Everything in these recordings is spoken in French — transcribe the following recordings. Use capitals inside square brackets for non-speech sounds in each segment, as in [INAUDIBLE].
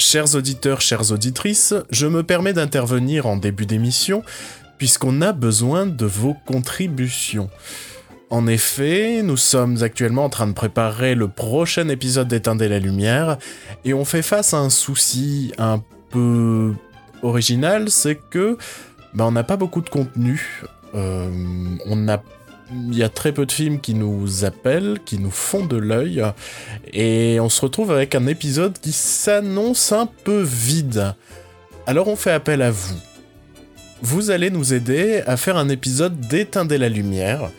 Chers auditeurs, chères auditrices, je me permets d'intervenir en début d'émission puisqu'on a besoin de vos contributions. En effet, nous sommes actuellement en train de préparer le prochain épisode d'Éteindre la lumière et on fait face à un souci un peu original, c'est que ben, on n'a pas beaucoup de contenu. Euh, on a il y a très peu de films qui nous appellent, qui nous font de l'œil, et on se retrouve avec un épisode qui s'annonce un peu vide. Alors on fait appel à vous. Vous allez nous aider à faire un épisode d'éteindre la lumière,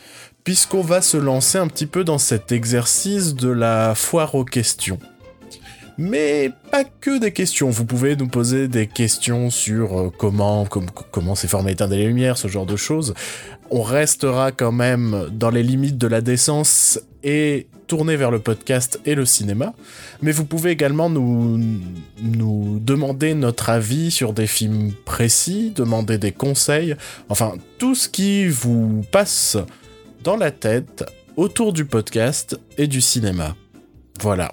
puisqu'on va se lancer un petit peu dans cet exercice de la foire aux questions. Mais pas que des questions. Vous pouvez nous poser des questions sur euh, comment comment s'est formé éteindre la lumière, ce genre de choses on restera quand même dans les limites de la décence et tourner vers le podcast et le cinéma. Mais vous pouvez également nous, nous demander notre avis sur des films précis, demander des conseils, enfin tout ce qui vous passe dans la tête autour du podcast et du cinéma. Voilà.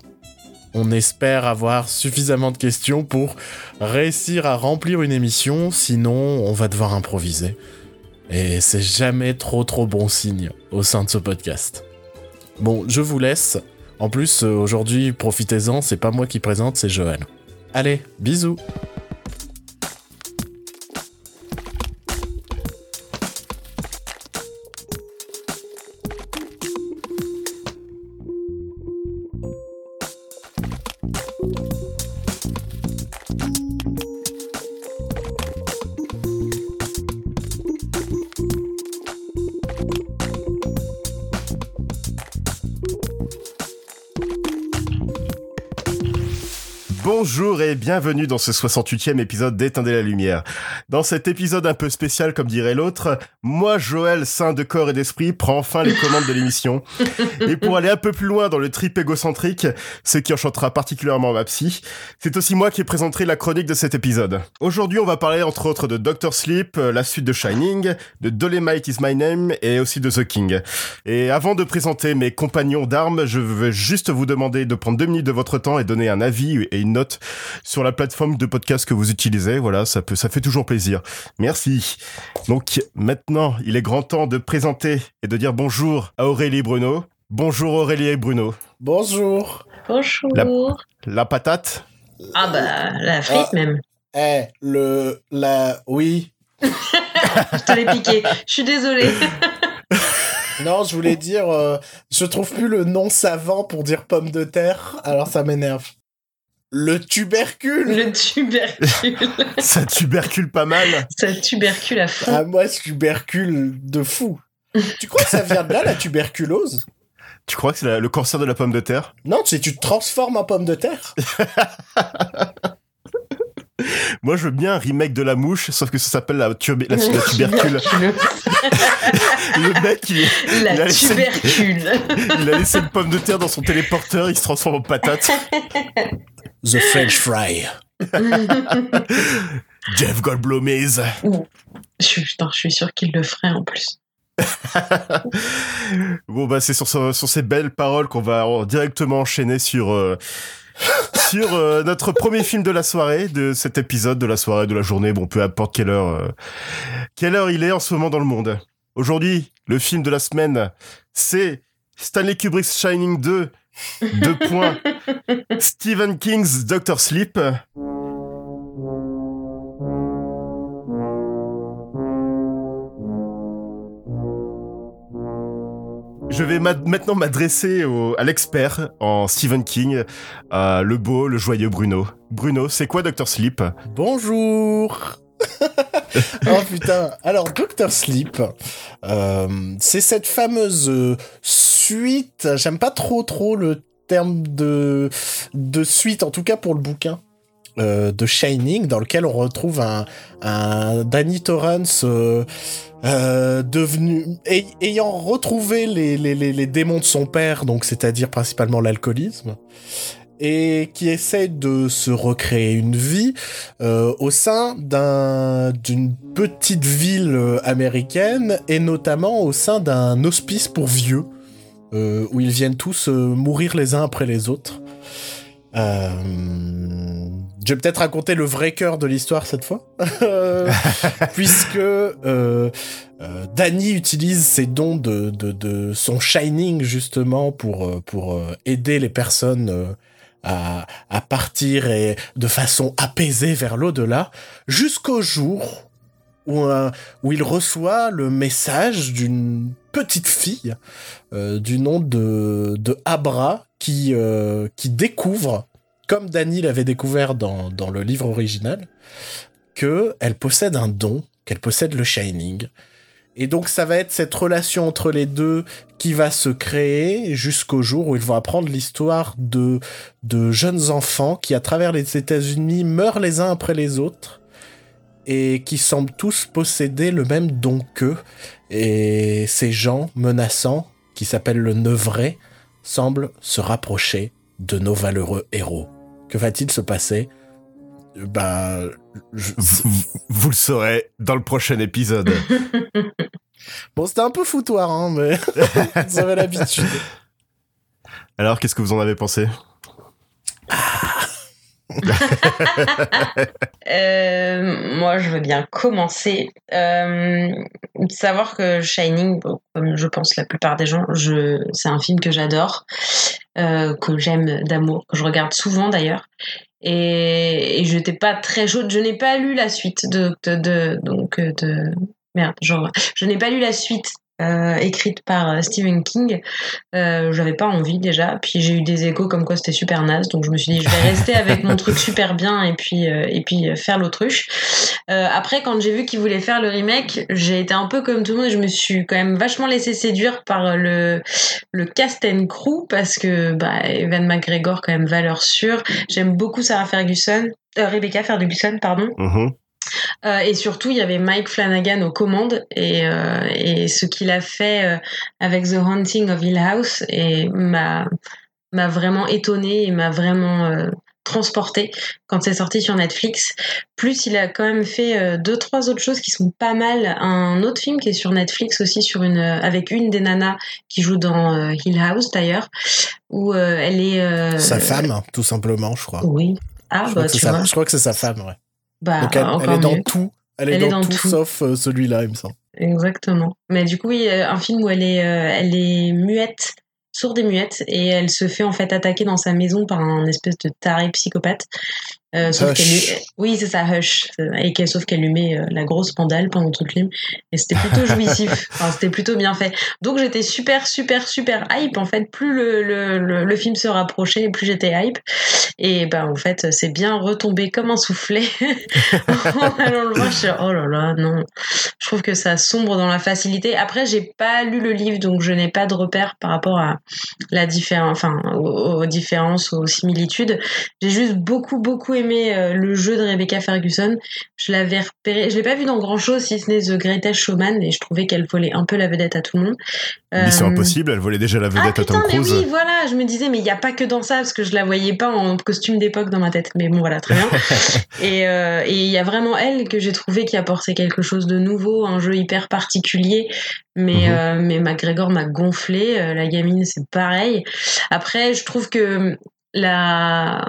On espère avoir suffisamment de questions pour réussir à remplir une émission, sinon on va devoir improviser. Et c'est jamais trop trop bon signe au sein de ce podcast. Bon, je vous laisse. En plus, euh, aujourd'hui, profitez-en, c'est pas moi qui présente, c'est Joël. Allez, bisous bienvenue dans ce 68e épisode d'Éteindre la lumière. Dans cet épisode un peu spécial comme dirait l'autre, moi Joël, saint de corps et d'esprit, prends enfin les commandes de l'émission. Et pour aller un peu plus loin dans le trip égocentrique, ce qui enchantera particulièrement ma psy, c'est aussi moi qui présenterai la chronique de cet épisode. Aujourd'hui on va parler entre autres de Doctor Sleep, la suite de Shining, de Dolemite is my name et aussi de The King. Et avant de présenter mes compagnons d'armes, je veux juste vous demander de prendre deux minutes de votre temps et donner un avis et une note sur la plateforme de podcast que vous utilisez. Voilà, ça peut, ça fait toujours plaisir. Merci. Donc maintenant, il est grand temps de présenter et de dire bonjour à Aurélie et Bruno. Bonjour Aurélie et Bruno. Bonjour. Bonjour. La, patate. Ah bah la frite ah, même. Eh, le la oui. [LAUGHS] je te l'ai piqué. Je suis désolée. [LAUGHS] non, je voulais dire, euh, je trouve plus le nom savant pour dire pomme de terre, alors ça m'énerve. Le tubercule. Le tubercule. [LAUGHS] Ça tubercule pas mal. Ça tubercule à fond. Ah moi, ce tubercule de fou. Tu crois que ça vient de là, la tuberculose? Tu crois que c'est le cancer de la pomme de terre? Non, tu sais, tu te transformes en pomme de terre. [LAUGHS] Moi, je veux bien un remake de la mouche, sauf que ça s'appelle la, [LAUGHS] tubercule. le mec, il, la il a tubercule. il a laissé une pomme de terre dans son téléporteur, il se transforme en patate. The French Fry. [LAUGHS] Jeff Goldblum is. Je, suis, je suis sûr qu'il le ferait en plus. [LAUGHS] bon bah c'est sur, sur, ces belles paroles qu'on va directement enchaîner sur euh, [LAUGHS] sur euh, notre premier film de la soirée, de cet épisode de la soirée, de la journée, bon peu importe quelle heure euh, quelle heure il est en ce moment dans le monde. Aujourd'hui, le film de la semaine, c'est Stanley Kubrick's Shining 2 deux points. Stephen King's Doctor Sleep. Je vais maintenant m'adresser à l'expert en Stephen King, le beau, le joyeux Bruno. Bruno, c'est quoi Doctor Sleep? Bonjour [LAUGHS] oh putain. Alors, Doctor Sleep, euh, c'est cette fameuse suite. J'aime pas trop trop le terme de, suite, en tout cas pour le bouquin. Euh, de Shining, dans lequel on retrouve un, Danny Torrance euh, ayant retrouvé les, les, les, démons de son père, donc c'est-à-dire principalement l'alcoolisme, et qui essaie de se recréer une vie euh, au sein d'une petite ville euh, américaine et notamment au sein d'un hospice pour vieux euh, où ils viennent tous mourir les uns après les autres. je vais peut-être raconter le vrai cœur de l'histoire cette fois, [LAUGHS] puisque Danny utilise ses dons de, de, de, son Shining justement pour, pour aider les personnes à, partir et de façon apaisée vers l'au-delà, jusqu'au jour où, où, il reçoit le message d'une petite fille euh, du nom de, de Abra qui, euh, qui découvre comme Danny l'avait découvert dans, dans le livre original, qu'elle possède un don, qu'elle possède le Shining. Et donc ça va être cette relation entre les deux qui va se créer jusqu'au jour où ils vont apprendre l'histoire de, de jeunes enfants qui, à travers les États-Unis, meurent les uns après les autres et qui semblent tous posséder le même don qu'eux. Et ces gens menaçants, qui s'appellent le Neuvray, semblent se rapprocher de nos valeureux héros. Que va-t-il se passer? Ben, vous, le saurez dans le prochain épisode. [LAUGHS] bon, c'était un peu foutoir, hein, mais [LAUGHS] vous avez l'habitude. Alors, qu'est-ce que vous en avez pensé? [LAUGHS] Euh, moi, je veux bien commencer. Euh, savoir que Shining, comme je pense la plupart des gens, je, c'est un film que j'adore. Euh, que j'aime d'amour, que je regarde souvent d'ailleurs. Et, je n'étais pas très chaude. Je n'ai pas lu la suite de, de, donc euh, de merde. Genre, je n'ai pas lu la suite euh, écrite par euh, Stephen King. Euh, J'avais pas envie déjà, puis j'ai eu des échos comme quoi c'était super naze, donc je me suis dit je vais rester avec mon truc super bien et puis et puis faire l'autruche. après, quand j'ai vu qu'il voulait faire le remake, j'ai été un peu comme tout le monde je me suis quand même vachement laissé séduire par le le cast and crew parce que bah, Evan McGregor quand même valeur sûre. J'aime beaucoup Sarah Ferguson, Rebecca Ferguson pardon. Mm-hmm. Euh, et surtout, il y avait Mike Flanagan aux commandes et, euh, et ce qu'il a fait euh, avec The Haunting of Hill House et m'a m'a vraiment étonné et m'a vraiment transporté quand c'est sorti sur Netflix. Plus, il a quand même fait deux trois autres choses qui sont pas mal. Un autre film qui est sur Netflix aussi sur une avec une des nanas qui joue dans Hill House d'ailleurs, où elle est sa femme, tout simplement, je crois. Oui. Ah, je bah, tu vois. je crois que c'est sa femme, ouais. Bah, Donc elle, est dans tout. Elle est, dans, tout, sauf euh, celui-là, il me semble. Exactement. Mais du coup, oui, un film où elle est, euh, elle est muette, sourde et muette, et elle se fait en fait attaquer dans sa maison par un espèce de taré psychopathe. Euh, sauf qu'elle Oui, c'est ça, Hush. Et qu'elle, sauf qu'elle lui met euh, la grosse pandale pendant tout le film. Et c'était plutôt [LAUGHS] jouissif. enfin, c'était plutôt bien fait. Donc j'étais super, super, super hype. En fait, plus le, le, le, film se rapprochait, plus j'étais hype. Et ben, en fait, c'est bien retombé comme un soufflet. [LAUGHS] en allant le voir, je suis oh là là, non. Je trouve que ça sombre dans la facilité. Après, j'ai pas lu le livre, donc je n'ai pas de repère par rapport à la différence, enfin, aux, aux différences, aux similitudes. J'ai juste beaucoup, beaucoup aimé euh, le jeu de Rebecca Ferguson. Je l'avais repéré, je l'ai pas vu dans grand chose si ce n'est The Greatest Showman et je trouvais qu'elle volait un peu la vedette à tout le monde. Mission euh, impossible, elle volait déjà la vedette ah, à Tom Cruise. Mais oui, voilà, je me disais mais il n'y a pas que dans ça parce que je la voyais pas en costume d'époque dans ma tête. Mais bon voilà, très bien. [LAUGHS] Euh, et il y a vraiment elle que j'ai trouvé qui apportait quelque chose de nouveau, un jeu hyper particulier. Mais mhm. mais McGregor m'a gonflé, la gamine c'est pareil. Après, je trouve que la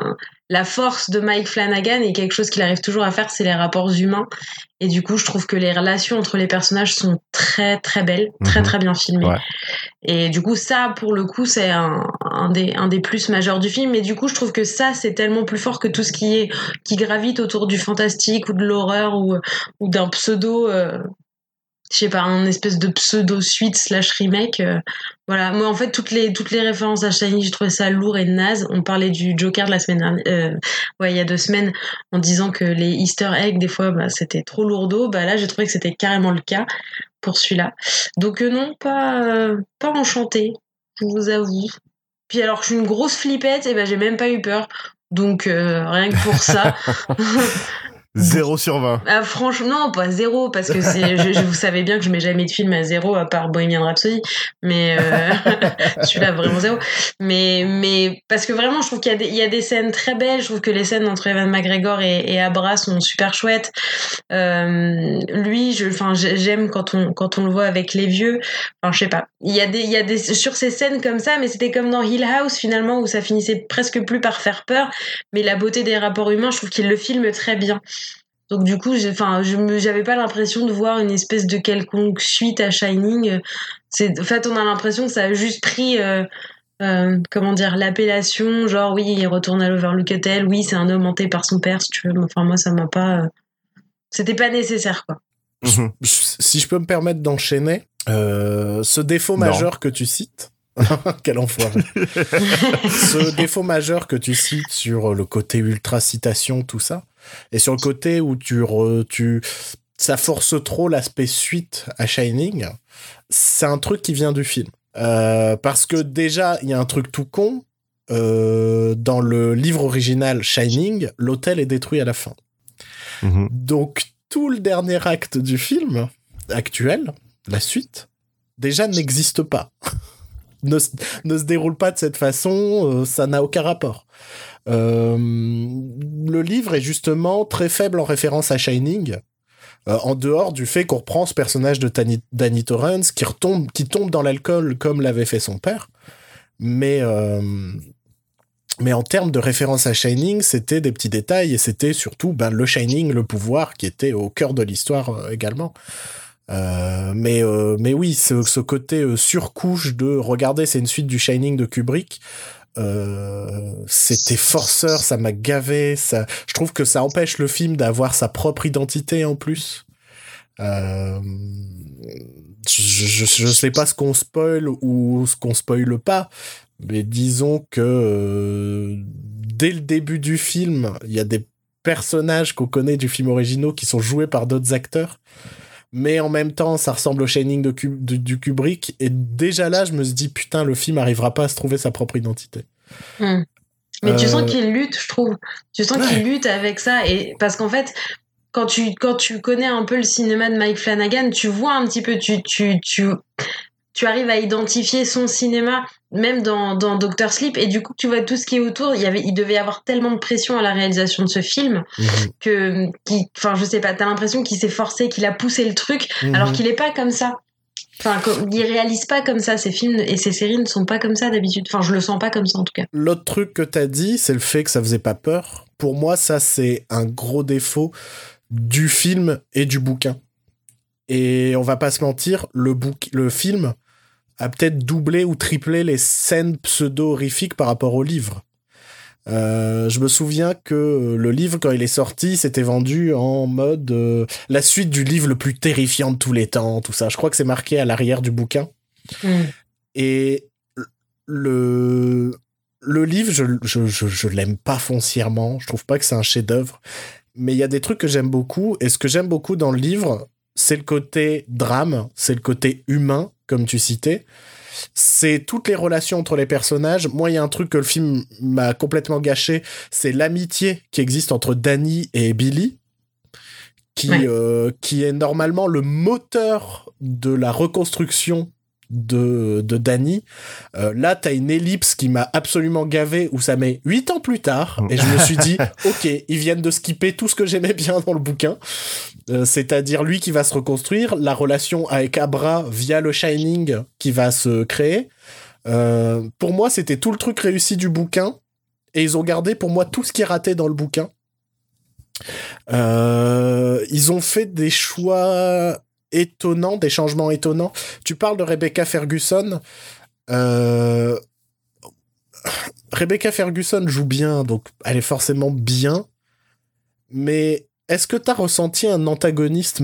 la force de Mike Flanagan et quelque chose qu'il arrive toujours à faire, c'est les rapports humains. Et du coup, je trouve que les relations entre les personnages sont très très belles, très mhm. très bien filmées. Et du coup, ça, pour le coup, c'est un, des, un des plus majeurs du film. Et du coup, je trouve que ça, c'est tellement plus fort que tout ce qui est qui gravite autour du fantastique ou de l'horreur ou, ou d'un pseudo. Euh, je sais pas, un espèce de pseudo-suite slash remake. Euh, voilà, moi en fait, toutes les, toutes les références à Shiny, j'ai trouvé ça lourd et naze. On parlait du Joker de la semaine euh, ouais, il y a deux semaines, en disant que les Easter eggs, des fois, bah, c'était trop lourdeau. Bah là, j'ai trouvé que c'était carrément le cas pour celui-là. Donc euh, non, pas, pas enchanté, je vous avoue. Puis alors, je suis une grosse flippette, et ben j'ai même pas eu peur. Donc rien que pour ça. [LAUGHS] 0 sur 20. Ah, franchement, non, pas zéro, parce que c'est, je, vous savez bien que je mets jamais de film à zéro, à part Bohemian Rhapsody. Mais euh, [LAUGHS] celui-là, vraiment zéro. Mais, mais parce que vraiment, je trouve qu'il y a, des, il y a des scènes très belles. Je trouve que les scènes entre Evan McGregor et, et Abra sont super chouettes. Euh, lui, je, j'aime quand on, quand on le voit avec les vieux. Enfin, je sais pas. Il y a des, il y a des, sur ces scènes comme ça, mais c'était comme dans Hill House, finalement, où ça finissait presque plus par faire peur. Mais la beauté des rapports humains, je trouve qu'il le filme très bien. Donc du coup, enfin, je j'avais pas l'impression de voir une espèce de quelconque suite à Shining. C'est, en fait, on a l'impression que ça a juste pris, euh, euh, comment dire, l'appellation, genre oui, il retourne à l'Overlook Hotel, oui, c'est un homme hanté par son père, si tu veux. Enfin, moi, ça m'a pas, euh, c'était pas nécessaire, quoi. Mhm. Si je peux me permettre d'enchaîner, ce défaut majeur que tu cites. [LAUGHS] Quel enfoiré. [LAUGHS] ce défaut majeur que tu cites sur le côté ultra citation, tout ça, et sur le côté où tu, tu ça force trop l'aspect suite à Shining, c'est un truc qui vient du film. Euh, parce que déjà, il y a un truc tout con. Euh, dans le livre original Shining, l'hôtel est détruit à la fin. Mhm. Donc, tout le dernier acte du film actuel, la suite, déjà n'existe pas. [LAUGHS] ne, se déroule pas de cette façon, euh, ça n'a aucun rapport. Euh, le livre est justement très faible en référence à Shining. Euh, en dehors du fait qu'on reprend ce personnage de Danny Torrance qui tombe dans l'alcool comme l'avait fait son père, mais mais en termes de référence à Shining, c'était des petits détails et c'était surtout ben, le Shining, le pouvoir qui était au cœur de l'histoire également. Mais mais oui, ce, ce côté surcouche de regarder, c'est une suite du Shining de Kubrick. Euh, c'était forceur, ça m'a gavé. Ça, je trouve que ça empêche le film d'avoir sa propre identité en plus. Euh, je, je, sais pas ce qu'on spoil ou ce qu'on spoile pas, mais disons que euh, dès le début du film, il y a des personnages qu'on connaît du film original qui sont joués par d'autres acteurs mais en même temps, ça ressemble au Shining de, du Kubrick. Et déjà là, je me suis dit, putain, le film arrivera pas à se trouver sa propre identité. Hmm. Mais tu sens euh, qu'il lutte, je trouve. Tu sens qu'il lutte avec ça. Et parce qu'en fait, quand tu, quand tu connais un peu le cinéma de Mike Flanagan, tu vois un petit peu, tu, tu, tu, tu arrives à identifier son cinéma, même dans, dans Doctor Sleep, et du coup, tu vois tout ce qui est autour. Il, y avait, il devait y avoir tellement de pression à la réalisation de ce film mhm. que, enfin, je sais pas, t'as l'impression qu'il s'est forcé, qu'il a poussé le truc, mhm. alors qu'il est pas comme ça. Enfin, il réalise pas comme ça. Ces films et ces séries ne sont pas comme ça d'habitude. Enfin, je le sens pas comme ça en tout cas. L'autre truc que t'as dit, c'est le fait que ça faisait pas peur. Pour moi, ça, c'est un gros défaut du film et du bouquin. Et on va pas se mentir, le, le film a peut-être doublé ou triplé les scènes pseudo-horrifiques par rapport au livre. Euh, je me souviens que le livre, quand il est sorti, s'était vendu en mode euh, la suite du livre le plus terrifiant de tous les temps, tout ça. Je crois que c'est marqué à l'arrière du bouquin. Hmm. Et le, le livre, je, je, je, je l'aime pas foncièrement. Je trouve pas que c'est un chef-d'œuvre. Mais il y a des trucs que j'aime beaucoup. Et ce que j'aime beaucoup dans le livre, c'est le côté drame, c'est le côté humain comme tu citais. C'est toutes les relations entre les personnages. Moi, il y a un truc que le film m'a complètement gâché, c'est l'amitié qui existe entre Danny et Billy, qui, euh, qui est normalement le moteur de la reconstruction de, de Danny. Euh, là, t'as une ellipse qui m'a absolument gavé où ça met huit ans plus tard. Et je me suis dit, [LAUGHS] ok, ils viennent de skipper tout ce que j'aimais bien dans le bouquin. Euh, c'est-à-dire lui qui va se reconstruire, la relation avec Abra via le Shining qui va se créer. Euh, pour moi, c'était tout le truc réussi du bouquin. Et ils ont gardé pour moi tout ce qui est raté dans le bouquin. ils ont fait des choix étonnant, des changements étonnants. Tu parles de Rebecca Ferguson. Euh, Rebecca Ferguson joue bien, donc elle est forcément bien. Mais est-ce que tu as ressenti un antagoniste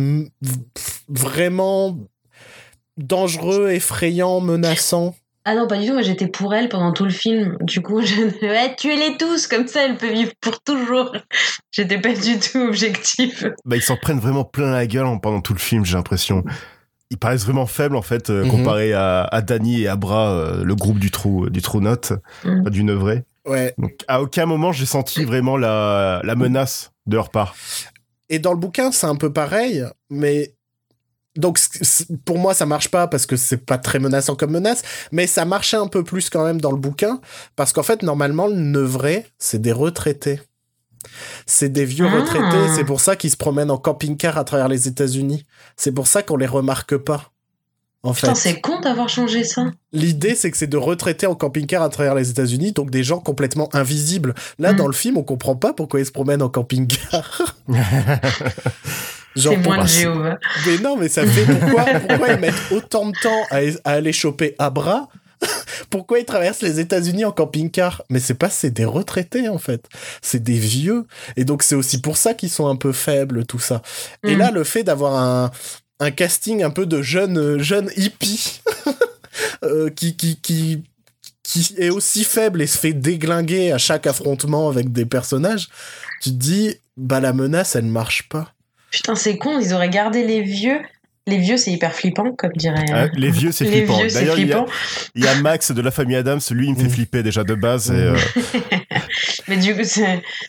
vraiment dangereux, effrayant, menaçant? Ah non, pas du tout. Moi, j'étais pour elle pendant tout le film. Du coup, [LAUGHS] je ouais, tuez-les tous, comme ça, elle peut vivre pour toujours. [LAUGHS] J'étais pas du tout objectif. Bah, ils s'en prennent vraiment plein la gueule pendant tout le film, j'ai l'impression. Ils paraissent vraiment faibles, en fait, euh, mhm. comparé à, à Danny et à Bra, euh, le groupe du trou, du trou note, mm. du Neuvray. Ouais. Donc, à aucun moment, j'ai senti vraiment la, la menace de leur part. et dans le bouquin, c'est un peu pareil, mais donc pour moi ça marche pas parce que c'est pas très menaçant comme menace, mais ça marchait un peu plus quand même dans le bouquin parce qu'en fait normalement le nevray c'est des retraités. C'est des vieux Ah. retraités, c'est pour ça qu'ils se promènent en camping-car à travers les États-Unis. C'est pour ça qu'on les remarque pas. En Putain, c'est con d'avoir changé ça. l'idée c'est que c'est de retraités en camping-car à travers les États-Unis, donc des gens complètement invisibles. Là, Mm. dans le film, on comprend pas pourquoi ils se promènent en camping-car. [LAUGHS] C'est moins de Jéhovah. mais non, mais ça fait pourquoi, pourquoi ils mettent autant de temps à, à aller choper Abra? [LAUGHS] Pourquoi ils traversent les États-Unis en camping-car? Mais c'est pas, c'est des retraités en fait. C'est des vieux. Et donc c'est aussi pour ça qu'ils sont un peu faibles, tout ça. Et Mm. là, le fait d'avoir un, un casting un peu de jeunes euh, jeunes hippies [LAUGHS] euh, qui, qui, qui, qui est aussi faible et se fait déglinguer à chaque affrontement avec des personnages, tu te dis, bah la menace, elle marche pas. Putain, c'est con, ils auraient gardé les vieux. Les vieux, c'est hyper flippant, comme dirait. Ah, les vieux, c'est [LAUGHS] flippant. D'ailleurs, il y, a- flippant. il y a Max de la famille Adams, lui, il me fait Mm. flipper déjà de base. Et, euh, [LAUGHS] [LAUGHS] Mais du coup,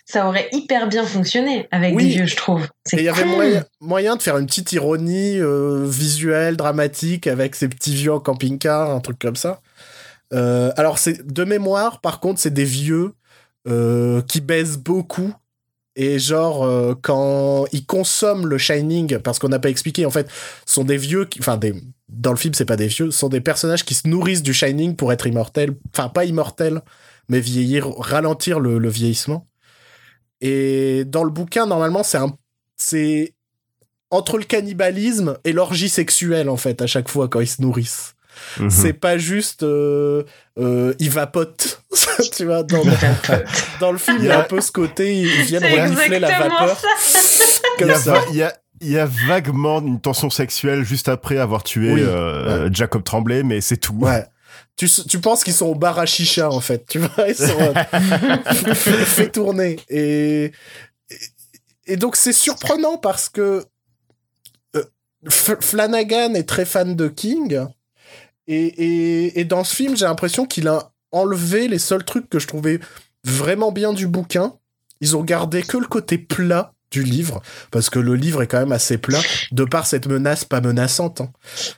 ça aurait hyper bien fonctionné avec Oui. des vieux, je trouve. Et il y avait moyen, moyen de faire une petite ironie euh, visuelle, dramatique, avec ces petits vieux en camping-car, un truc comme ça. Euh, alors, c'est de mémoire, par contre, c'est des vieux euh, qui baissent beaucoup. Et genre, quand ils consomment le Shining, parce qu'on n'a pas expliqué, en fait, sont des vieux, qui, enfin, des, dans le film, c'est pas des vieux, sont des personnages qui se nourrissent du Shining pour être immortels. Enfin, pas immortels, mais vieillir, ralentir le, le vieillissement. Et dans le bouquin, normalement, c'est un, c'est entre le cannibalisme et l'orgie sexuelle, en fait, à chaque fois, quand ils se nourrissent. mhm. C'est pas juste, euh, euh, ils vapotent. [LAUGHS] tu vois, dans, dans le film, il y a un peu ce côté, ils viennent renifler la vapeur. [LAUGHS] Il Comme y, a ça. il y a- il y a vaguement une tension sexuelle juste après avoir tué Oui. euh, Jacob Tremblay, mais c'est tout. Ouais. Tu, tu penses qu'ils sont au bar à chicha, en fait. Tu vois, ils sont euh, [LAUGHS] fait, fait tourner. Et, et, et donc, c'est surprenant parce que euh, Flanagan est très fan de King. Et, et, et dans ce film, j'ai l'impression qu'il a enlevé les seuls trucs que je trouvais vraiment bien du bouquin. Ils ont gardé que le côté plat du livre, parce que le livre est quand même assez plat, de par cette menace pas menaçante. hein.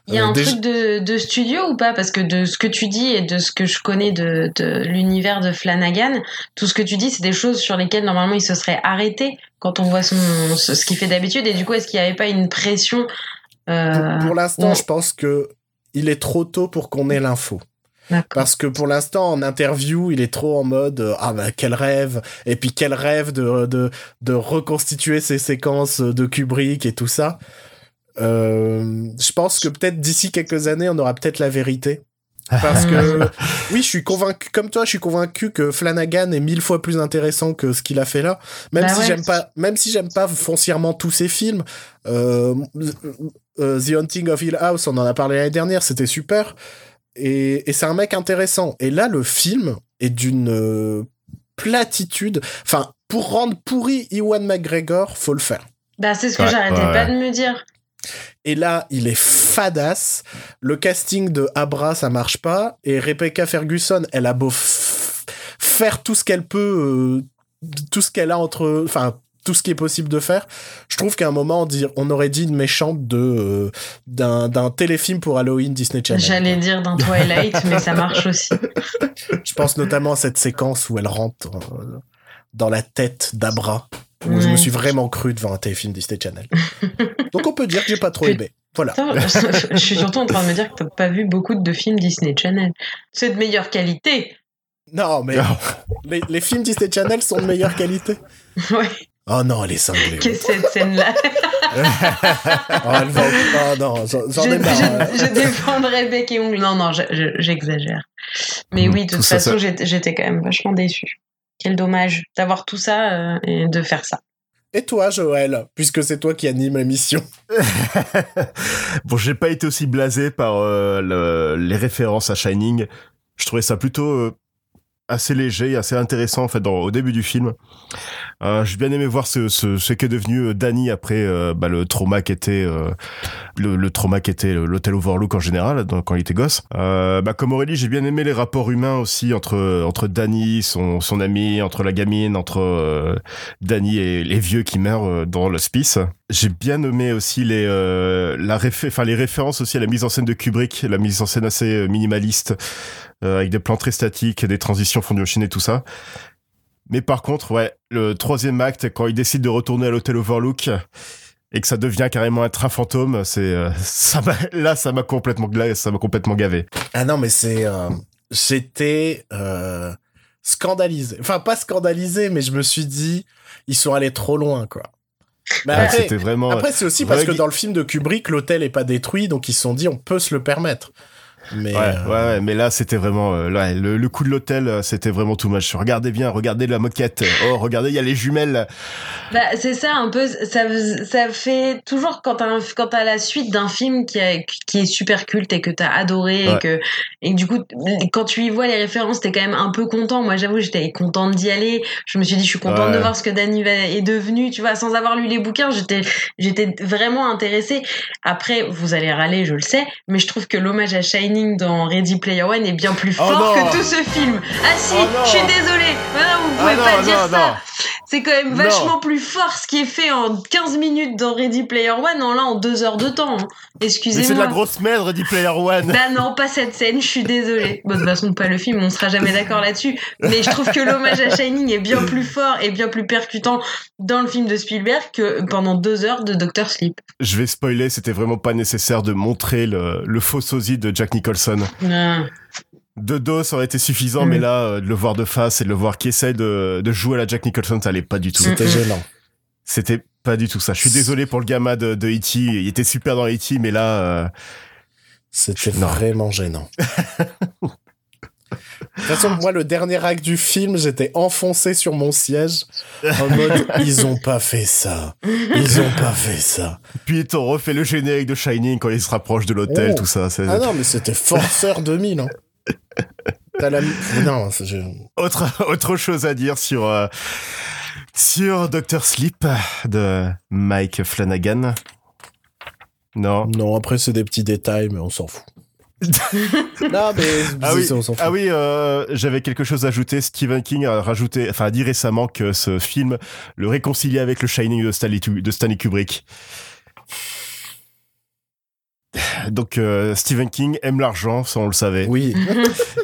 Il y a Euh, un déjà- truc de, de studio ou pas? Parce que de ce que tu dis et de ce que je connais de, de l'univers de Flanagan, tout ce que tu dis, c'est des choses sur lesquelles normalement il se serait arrêté quand on voit son, ce, ce qu'il fait d'habitude. Et du coup, est-ce qu'il n'y avait pas une pression euh, Pour, pour l'instant, ouais. je pense que il est trop tôt pour qu'on ait l'info. Parce que pour l'instant, en interview, il est trop en mode euh, ah bah quel rêve et puis quel rêve de de, de reconstituer ces séquences de Kubrick et tout ça. Euh, je pense que peut-être d'ici quelques années, on aura peut-être la vérité. Parce que [LAUGHS] oui, je suis convaincu, comme toi, je suis convaincu que Flanagan est mille fois plus intéressant que ce qu'il a fait là. Même Bah si ouais. j'aime pas, même si j'aime pas foncièrement tous ses films. Euh, The Haunting of Hill House, on en a parlé l'année dernière, c'était super. Et, et c'est un mec intéressant. Et là, le film est d'une euh, platitude. Enfin, pour rendre pourri Ewan McGregor, faut le faire. Bah, c'est ce que Ouais, j'arrêtais ouais. pas de me dire. Et là, il est fadasse. Le casting de Abra, ça marche pas. Et Rebecca Ferguson, elle a beau faire tout ce qu'elle peut, euh, tout ce qu'elle a entre, enfin, tout ce qui est possible de faire. Je trouve qu'à un moment, on, dit, on aurait dit une méchante de euh, d'un d'un téléfilm pour Halloween Disney Channel. J'allais dire dans Twilight, [LAUGHS] mais ça marche aussi. Je pense notamment à cette séquence où elle rentre euh, dans la tête d'Abra. Où je me suis vraiment cru devant un téléfilm Disney Channel. [LAUGHS] Donc on peut dire que j'ai pas trop aimé. Voilà. Je, [LAUGHS] je suis surtout en train de me dire que t'as pas vu beaucoup de films Disney Channel. C'est de meilleure qualité. Non, mais les, les films Disney Channel sont de meilleure qualité. Ouais, Oh non, elle est cinglée. qu'est-ce que cette scène-là Oh, [LAUGHS] elle va au- oh non, j'en j'en je, ai marre. je- je défendrai bec et ongle. Non, non, je- je- j'exagère. Mais Mhm, oui, de tout toute ça, façon, ça- j'étais quand même vachement déçue. Quel dommage d'avoir tout ça euh, et de faire ça. Et toi, Joël, puisque c'est toi qui anime l'émission. [LAUGHS] bon, j'ai pas été aussi blasé par euh, le- les références à Shining. Je trouvais ça plutôt euh, assez léger, assez intéressant en fait dans, au début du film. Euh, J'ai bien aimé voir ce, ce, ce qu'est devenu euh, Danny après euh, bah, le trauma qu'était euh, le, le, trauma qu'était l'hôtel Overlook en général donc, quand il était gosse. Euh, bah, comme Aurélie, j'ai bien aimé les rapports humains aussi entre entre Danny, son son ami, entre la gamine, entre euh, Danny et les vieux qui meurent dans l'hospice. J'ai bien aimé aussi les la enfin les références aussi à la mise en scène de Kubrick, la mise en scène assez minimaliste avec des plans très statiques, des transitions et tout ça. Mais par contre, ouais, le troisième acte, quand il décide de retourner à l'hôtel Overlook et que ça devient carrément un train fantôme, c'est euh, [LAUGHS] ça là ça m'a complètement ça m'a complètement gavé. Ah non mais c'est euh, j'étais euh, scandalisé. Enfin pas scandalisé mais je me suis dit ils sont allés trop loin quoi. Mais ouais, après, vraiment après c'est aussi parce que dans le film de Kubrick l'hôtel est pas détruit donc ils se sont dit on peut se le permettre. Mais ouais, euh... ouais, mais là c'était vraiment euh, là, le, le, coup de l'hôtel, euh, c'était vraiment tout match. Regardez bien, regardez la moquette. Oh, regardez, il y a les jumelles. Bah, c'est ça un peu. Ça, ça fait toujours quand t'as quand t'as la suite d'un film qui, a, qui est super culte et que t'as adoré ouais. et que et du coup quand tu y vois les références, t'es quand même un peu content. Moi, j'avoue, j'étais contente d'y aller. Je me suis dit, je suis contente ouais. de voir ce que Danny est devenu. Tu vois, sans avoir lu les bouquins, j'étais j'étais vraiment intéressée. Après, vous allez râler, je le sais, mais je trouve que l'hommage à Shining dans Ready Player One est bien plus fort oh que tout ce film. Ah si, oh je suis désolée. Voilà, vous pouvez ah pas non, dire non, ça. C'est quand même vachement plus fort ce qui est fait en 15 minutes dans Ready Player One, en là en 2 heures de temps. Hein. Excusez-moi. Mais c'est de la grosse merde, Ready Player One. Bah non, pas cette scène, je suis désolée. Bon, de toute façon, pas le film, on sera jamais d'accord là-dessus. Mais je trouve que l'hommage à Shining est bien plus fort et bien plus percutant dans le film de Spielberg que pendant 2 heures de Doctor Sleep. Je vais spoiler, c'était vraiment pas nécessaire de montrer le, le faux sosie de Jack Nicholson. Ah. De dos, ça aurait été suffisant, mmh. mais là, euh, de le voir de face et de le voir qui essaie de, de jouer à la Jack Nicholson, ça allait pas du tout. C'était mmh. gênant. C'était pas du tout ça. Je suis désolé pour le gamin de, de E.T. Il était super dans E.T., mais là... Euh... C'était vraiment gênant. [LAUGHS] De toute façon, moi, le dernier acte du film, j'étais enfoncé sur mon siège en [LAUGHS] mode ils ont pas fait ça, ils ont pas fait ça. Puis ils t'ont refait le générique de Shining quand ils se rapprochent de l'hôtel, oh. tout ça. Ah non, mais c'était Forceur 2000. Hein. [LAUGHS] T'as la... Non, je... autre autre chose à dire sur euh, sur Doctor Sleep de Mike Flanagan. Non. Non, après c'est des petits détails, mais on s'en fout. Non mais [LAUGHS] ah oui, on s'en fout. Ah oui euh, j'avais quelque chose à ajouter. Stephen King a rajouté, enfin a dit récemment que ce film le réconciliait avec le Shining de Stanley, de Stanley Kubrick. Donc euh, Stephen King aime l'argent, ça on le savait. Oui.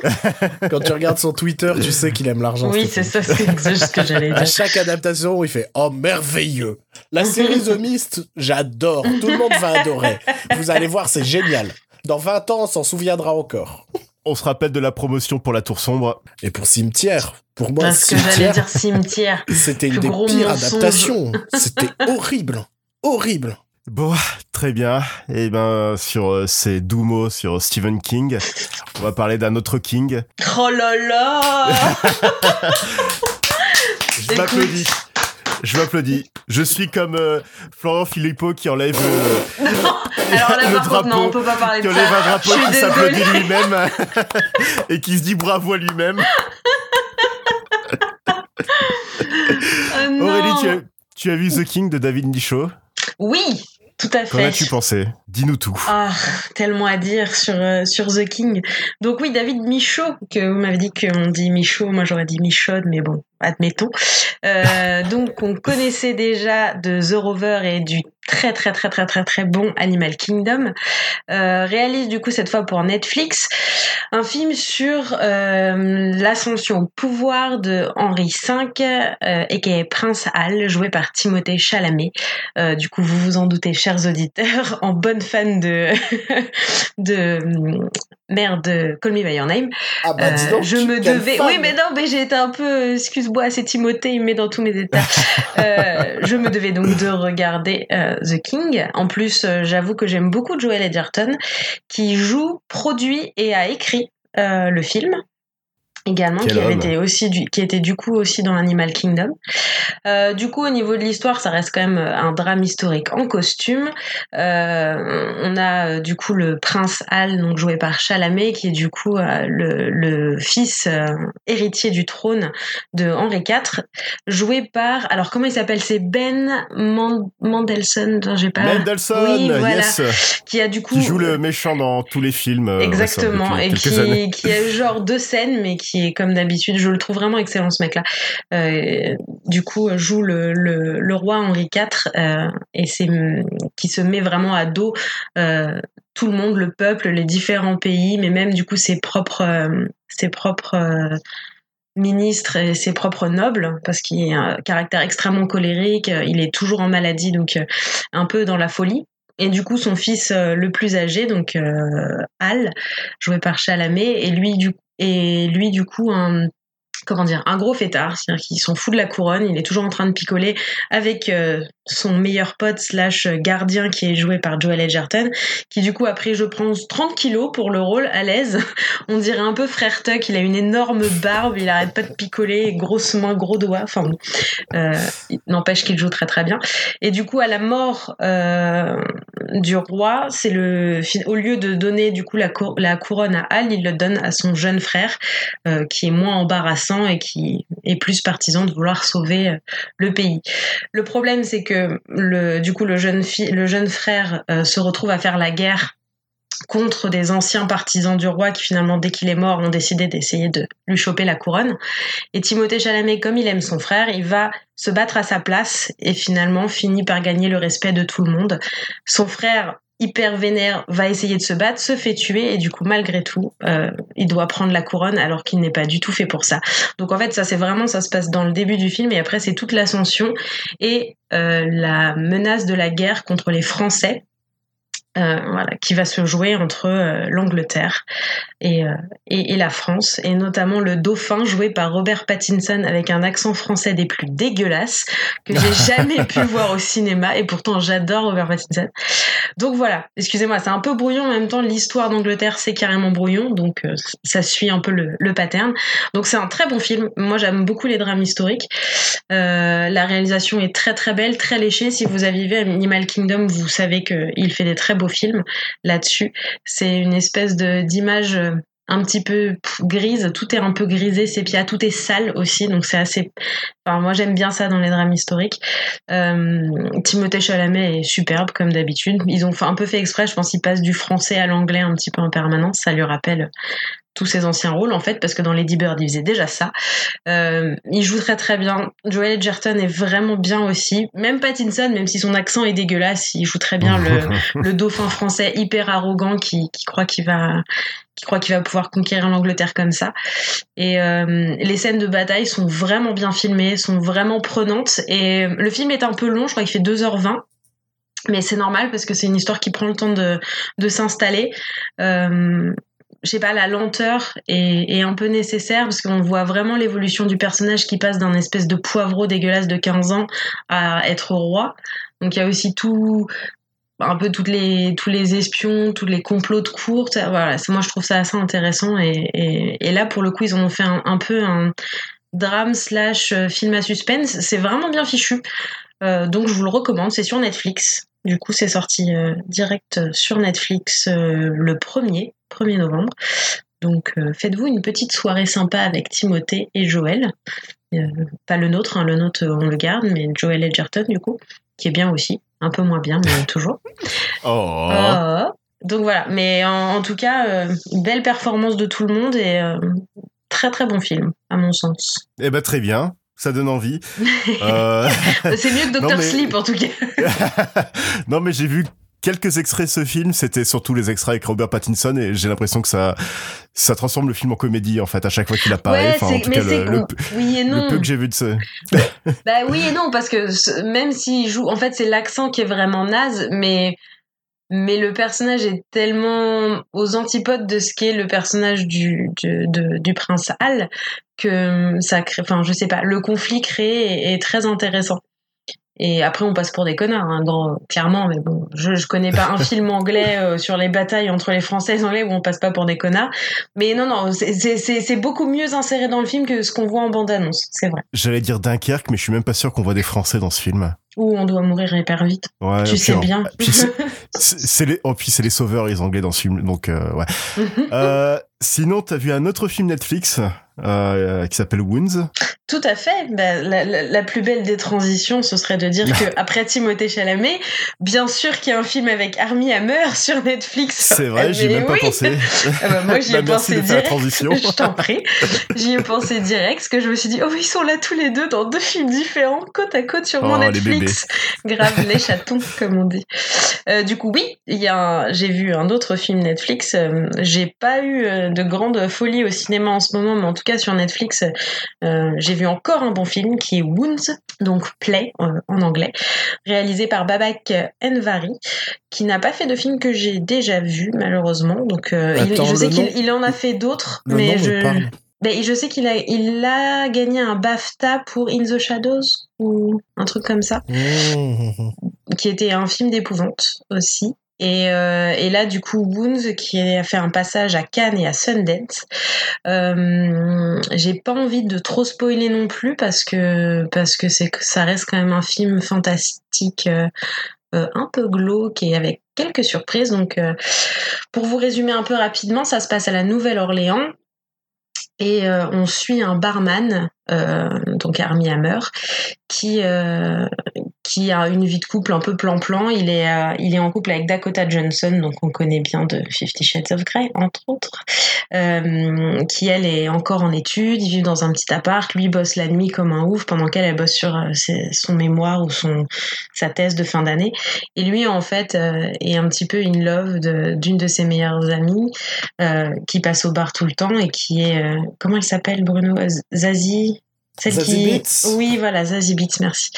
[LAUGHS] Quand tu regardes son Twitter, tu sais qu'il aime l'argent. Oui, c'est ça, c'est ce que j'allais dire. À chaque adaptation, il fait "Oh merveilleux". La série The Mist, j'adore. Tout le monde va adorer. Vous allez voir, c'est génial. Dans 20 ans, on s'en souviendra encore. On se rappelle de la promotion pour La Tour Sombre. Et pour Cimetière. Pour moi, Parce que j'allais dire Cimetière. [LAUGHS] C'était une des pires mensonge. adaptations. [LAUGHS] C'était horrible. Horrible. Bon, très bien. Et ben sur euh, ces doux mots sur Stephen King, on va parler d'un autre King. Oh là là [LAUGHS] Je m'applaudis. Je m'applaudis. Je suis comme euh, Florent Philippot qui enlève euh, non, [LAUGHS] alors là, le par drapeau, contre, non, on peut pas parler qui de enlève ça. un drapeau qui s'applaudit lui-même [LAUGHS] et qui se dit bravo à lui-même. [LAUGHS] Euh, non. Aurélie, tu as, tu as vu The King de David Michaud Oui, tout à Qu'en fait. as-tu pensé? Dis-nous tout. Ah, tellement à dire sur, euh, sur The King. Donc oui, David Michaud, que vous m'avez dit qu'on dit Michaud, moi j'aurais dit Michaud, mais bon, admettons. Euh, donc on connaissait déjà de The Rover et du très très très très très très bon Animal Kingdom. Euh, réalise du coup cette fois pour Netflix un film sur euh, l'ascension au pouvoir de Henri V et qui est Prince Hal, joué par Timothée Chalamet. Du coup, vous vous en doutez, chers auditeurs, en bonne fan de [LAUGHS] merde, Call Me by Your Name. Ah bah dis donc, Euh, je me devais. Oui, mais non, mais j'ai été un peu. Excuse-moi, c'est Timothée, il me met dans tous mes états. [LAUGHS] Euh, je me devais donc de regarder euh, The King. En plus, j'avoue que j'aime beaucoup Joel Edgerton, qui joue, produit et a écrit le film. Également, qui, avait été aussi du, qui était du coup aussi dans Animal Kingdom. Euh, du coup, au niveau de l'histoire, ça reste quand même un drame historique en costume. Euh, on a euh, du coup le prince Al, donc joué par Chalamet, qui est du coup euh, le, le, fils euh, héritier du trône de Henri IV, joué par, alors comment il s'appelle? C'est Ben Mandelson, j'ai pas. Mendelssohn, oui, voilà, yes. Qui a du coup qui joue le méchant dans tous les films. Exactement, et qui, qui a genre deux scènes, mais qui comme d'habitude, je le trouve vraiment excellent ce mec-là. Euh, du coup, joue le, roi Henri IV euh, et c'est qui se met vraiment à dos euh, tout le monde, le peuple, les différents pays, mais même du coup ses propres ses propres ministres et ses propres nobles, parce qu'il a un caractère extrêmement colérique, il est toujours en maladie, donc un peu dans la folie. Et du coup, son fils le plus âgé, donc Al, joué par Chalamet, et lui, du et lui, du coup, un, comment dire, un gros fêtard, c'est-à-dire qu'il s'en fout de la couronne, il est toujours en train de picoler avec euh, son meilleur pote slash gardien qui est joué par Joel Edgerton, qui du coup a pris, je pense, 30 kilos pour le rôle à l'aise. [LAUGHS] On dirait un peu frère Tuck, il a une énorme barbe, il arrête pas de picoler, grosses mains, gros doigts, enfin euh, n'empêche qu'il joue très très bien. Et du coup, à la mort euh, du roi, c'est le, au lieu de donner du coup la, la couronne à Al, il le donne à son jeune frère, euh, qui est moins embarrassant et qui est plus partisan de vouloir sauver euh, le pays. Le problème, c'est que le, du coup, le jeune, frère euh, se retrouve à faire la guerre contre des anciens partisans du roi qui finalement, dès qu'il est mort, ont décidé d'essayer de lui choper la couronne. Et Timothée Chalamet, comme il aime son frère, il va se battre à sa place et finalement finit par gagner le respect de tout le monde. Son frère hyper vénère, va essayer de se battre, se fait tuer et du coup malgré tout, euh, il doit prendre la couronne alors qu'il n'est pas du tout fait pour ça. Donc en fait ça c'est vraiment ça se passe dans le début du film et après c'est toute l'ascension et euh, la menace de la guerre contre les Français euh, voilà, qui va se jouer entre euh, l'Angleterre et, euh, et, et, la France, et notamment le dauphin joué par Robert Pattinson avec un accent français des plus dégueulasses que j'ai [LAUGHS] jamais pu voir au cinéma, et pourtant j'adore Robert Pattinson. Donc voilà, excusez-moi, c'est un peu brouillon, en même temps l'histoire d'Angleterre c'est carrément brouillon, donc ça suit un peu le, le pattern. Donc c'est un très bon film, moi j'aime beaucoup les drames historiques. la réalisation est très très belle, très léchée. Si vous avez vu Animal Kingdom, vous savez qu'il fait des très beaux film là-dessus. C'est une espèce de d'image euh, un petit peu grise, tout est un peu grisé, sépia, tout est sale aussi, donc c'est assez. Enfin, moi j'aime bien ça dans les drames historiques. Euh, Timothée Chalamet est superbe comme d'habitude. Ils ont un peu fait exprès, je pense qu'ils passent du français à l'anglais un petit peu en permanence. Ça lui rappelle tous ses anciens rôles en fait parce que dans Lady Bird il faisait déjà ça. Euh, il joue très très bien. Joel Edgerton est vraiment bien aussi. Même Pattinson même si son accent est dégueulasse il joue très bien le, [LAUGHS] le dauphin français hyper arrogant qui, qui croit qu'il va qui croit qu'il va pouvoir conquérir l'Angleterre comme ça. Et euh, les scènes de bataille sont vraiment bien filmées sont vraiment prenantes. Et le film est un peu long je crois qu'il fait 2h20 mais c'est normal parce que c'est une histoire qui prend le temps de, de s'installer. Euh, je sais pas, la lenteur est, un peu nécessaire parce qu'on voit vraiment l'évolution du personnage qui passe d'un espèce de poivreau dégueulasse de 15 ans à être roi. Donc il y a aussi tout, un peu les, tous les espions, tous les complots de courte. Voilà, moi je trouve ça assez intéressant et, là pour le coup ils en ont fait un, un peu un drame slash euh, film à suspense. C'est vraiment bien fichu. Euh, donc je vous le recommande, c'est sur Netflix. Du coup, c'est sorti euh, direct sur Netflix euh, le 1er, 1er novembre. Donc, euh, faites-vous une petite soirée sympa avec Timothée et Joël. pas le nôtre, hein, le nôtre, on le garde, mais Joël Edgerton, du coup, qui est bien aussi. Un peu moins bien, mais [LAUGHS] toujours. Oh. oh. Donc voilà, mais en, en tout cas, belle performance de tout le monde et très très bon film, à mon sens. Eh ben très bien ça donne envie. [LAUGHS] euh... C'est mieux que Doctor mais... Sleep en tout cas. [LAUGHS] non mais j'ai vu quelques extraits de ce film, c'était surtout les extraits avec Robert Pattinson et j'ai l'impression que ça ça transforme le film en comédie en fait à chaque fois qu'il apparaît. Ouais, enfin, en tout cas, le, le, oui et non. le peu que j'ai vu de ce. bah oui et non parce que même s'il joue, en fait c'est l'accent qui est vraiment naze, mais mais le personnage est tellement aux antipodes de ce qu'est le personnage du, prince Hal que ça crée, enfin sais pas, le conflit créé est très intéressant. Et après, on passe pour des connards, hein, clairement. Mais bon, je, je connais pas un [LAUGHS] film anglais euh, sur les batailles entre les Français et les Anglais où on passe pas pour des connards. Mais non, non, c'est beaucoup mieux inséré dans le film que ce qu'on voit en bande-annonce, c'est vrai. J'allais dire Dunkerque, mais je suis même pas sûr qu'on voit des Français dans ce film. Ou on doit mourir hyper vite. Ouais, tu sais bien. [LAUGHS] c'est les, oh, puis c'est les sauveurs, les Anglais dans ce film. Donc, euh, ouais. [LAUGHS] euh, sinon, t'as vu un autre film Netflix euh, qui s'appelle Wounds. Tout à fait. Bah, la, plus belle des transitions, ce serait de dire [LAUGHS] que après Timothée Chalamet, bien sûr qu'il y a un film avec Armie Hammer [LAUGHS] sur Netflix. C'est vrai, j'y ai même pas pensé. Ah bah, moi, j'y ai [LAUGHS] bah, pensé direct. je t'en prie. J'y ai pensé direct, parce que je me suis dit, oh, ils sont là tous les deux dans deux films différents, côte à côte sur mon oh, Netflix. Grave les chatons, comme on dit. Euh, du coup, oui, il y a j'ai vu un autre film Netflix. Euh, j'ai pas eu euh, de grande folie au cinéma en ce moment, mais en tout cas sur Netflix, euh, j'ai vu encore un bon film qui est Wounds, donc Play euh, en anglais, réalisé par Babak Envari, qui n'a pas fait de film que j'ai déjà vu malheureusement. Donc euh, je sais qu'il en a fait d'autres, mais je ben, je sais qu'il a, il a gagné un BAFTA pour In the Shadows ou un truc comme ça, mmh. qui était un film d'épouvante aussi. Et, euh, et, là, du coup, Wounds, qui a fait un passage à Cannes et à Sundance, euh, j'ai pas envie de trop spoiler non plus parce que parce que ça reste quand même un film fantastique, euh, un peu glauque et avec quelques surprises. Donc, pour vous résumer un peu rapidement, ça se passe à la Nouvelle-Orléans et on suit un barman, donc Armie Hammer, qui, qui a une vie de couple un peu plan-plan. Il est, euh, il est en couple avec Dakota Johnson, donc on connaît bien de Fifty Shades of Grey, entre autres, euh, qui elle est encore en études. Ils vivent dans un petit appart. Lui bosse la nuit comme un ouf pendant qu'elle elle bosse sur euh, son mémoire ou son sa thèse de fin d'année. Et lui en fait est un petit peu in love d'une de, ses meilleures amies qui passe au bar tout le temps et qui est comment elle s'appelle Bruno Zazie celle qui, oui, voilà, Zazie Beats, merci.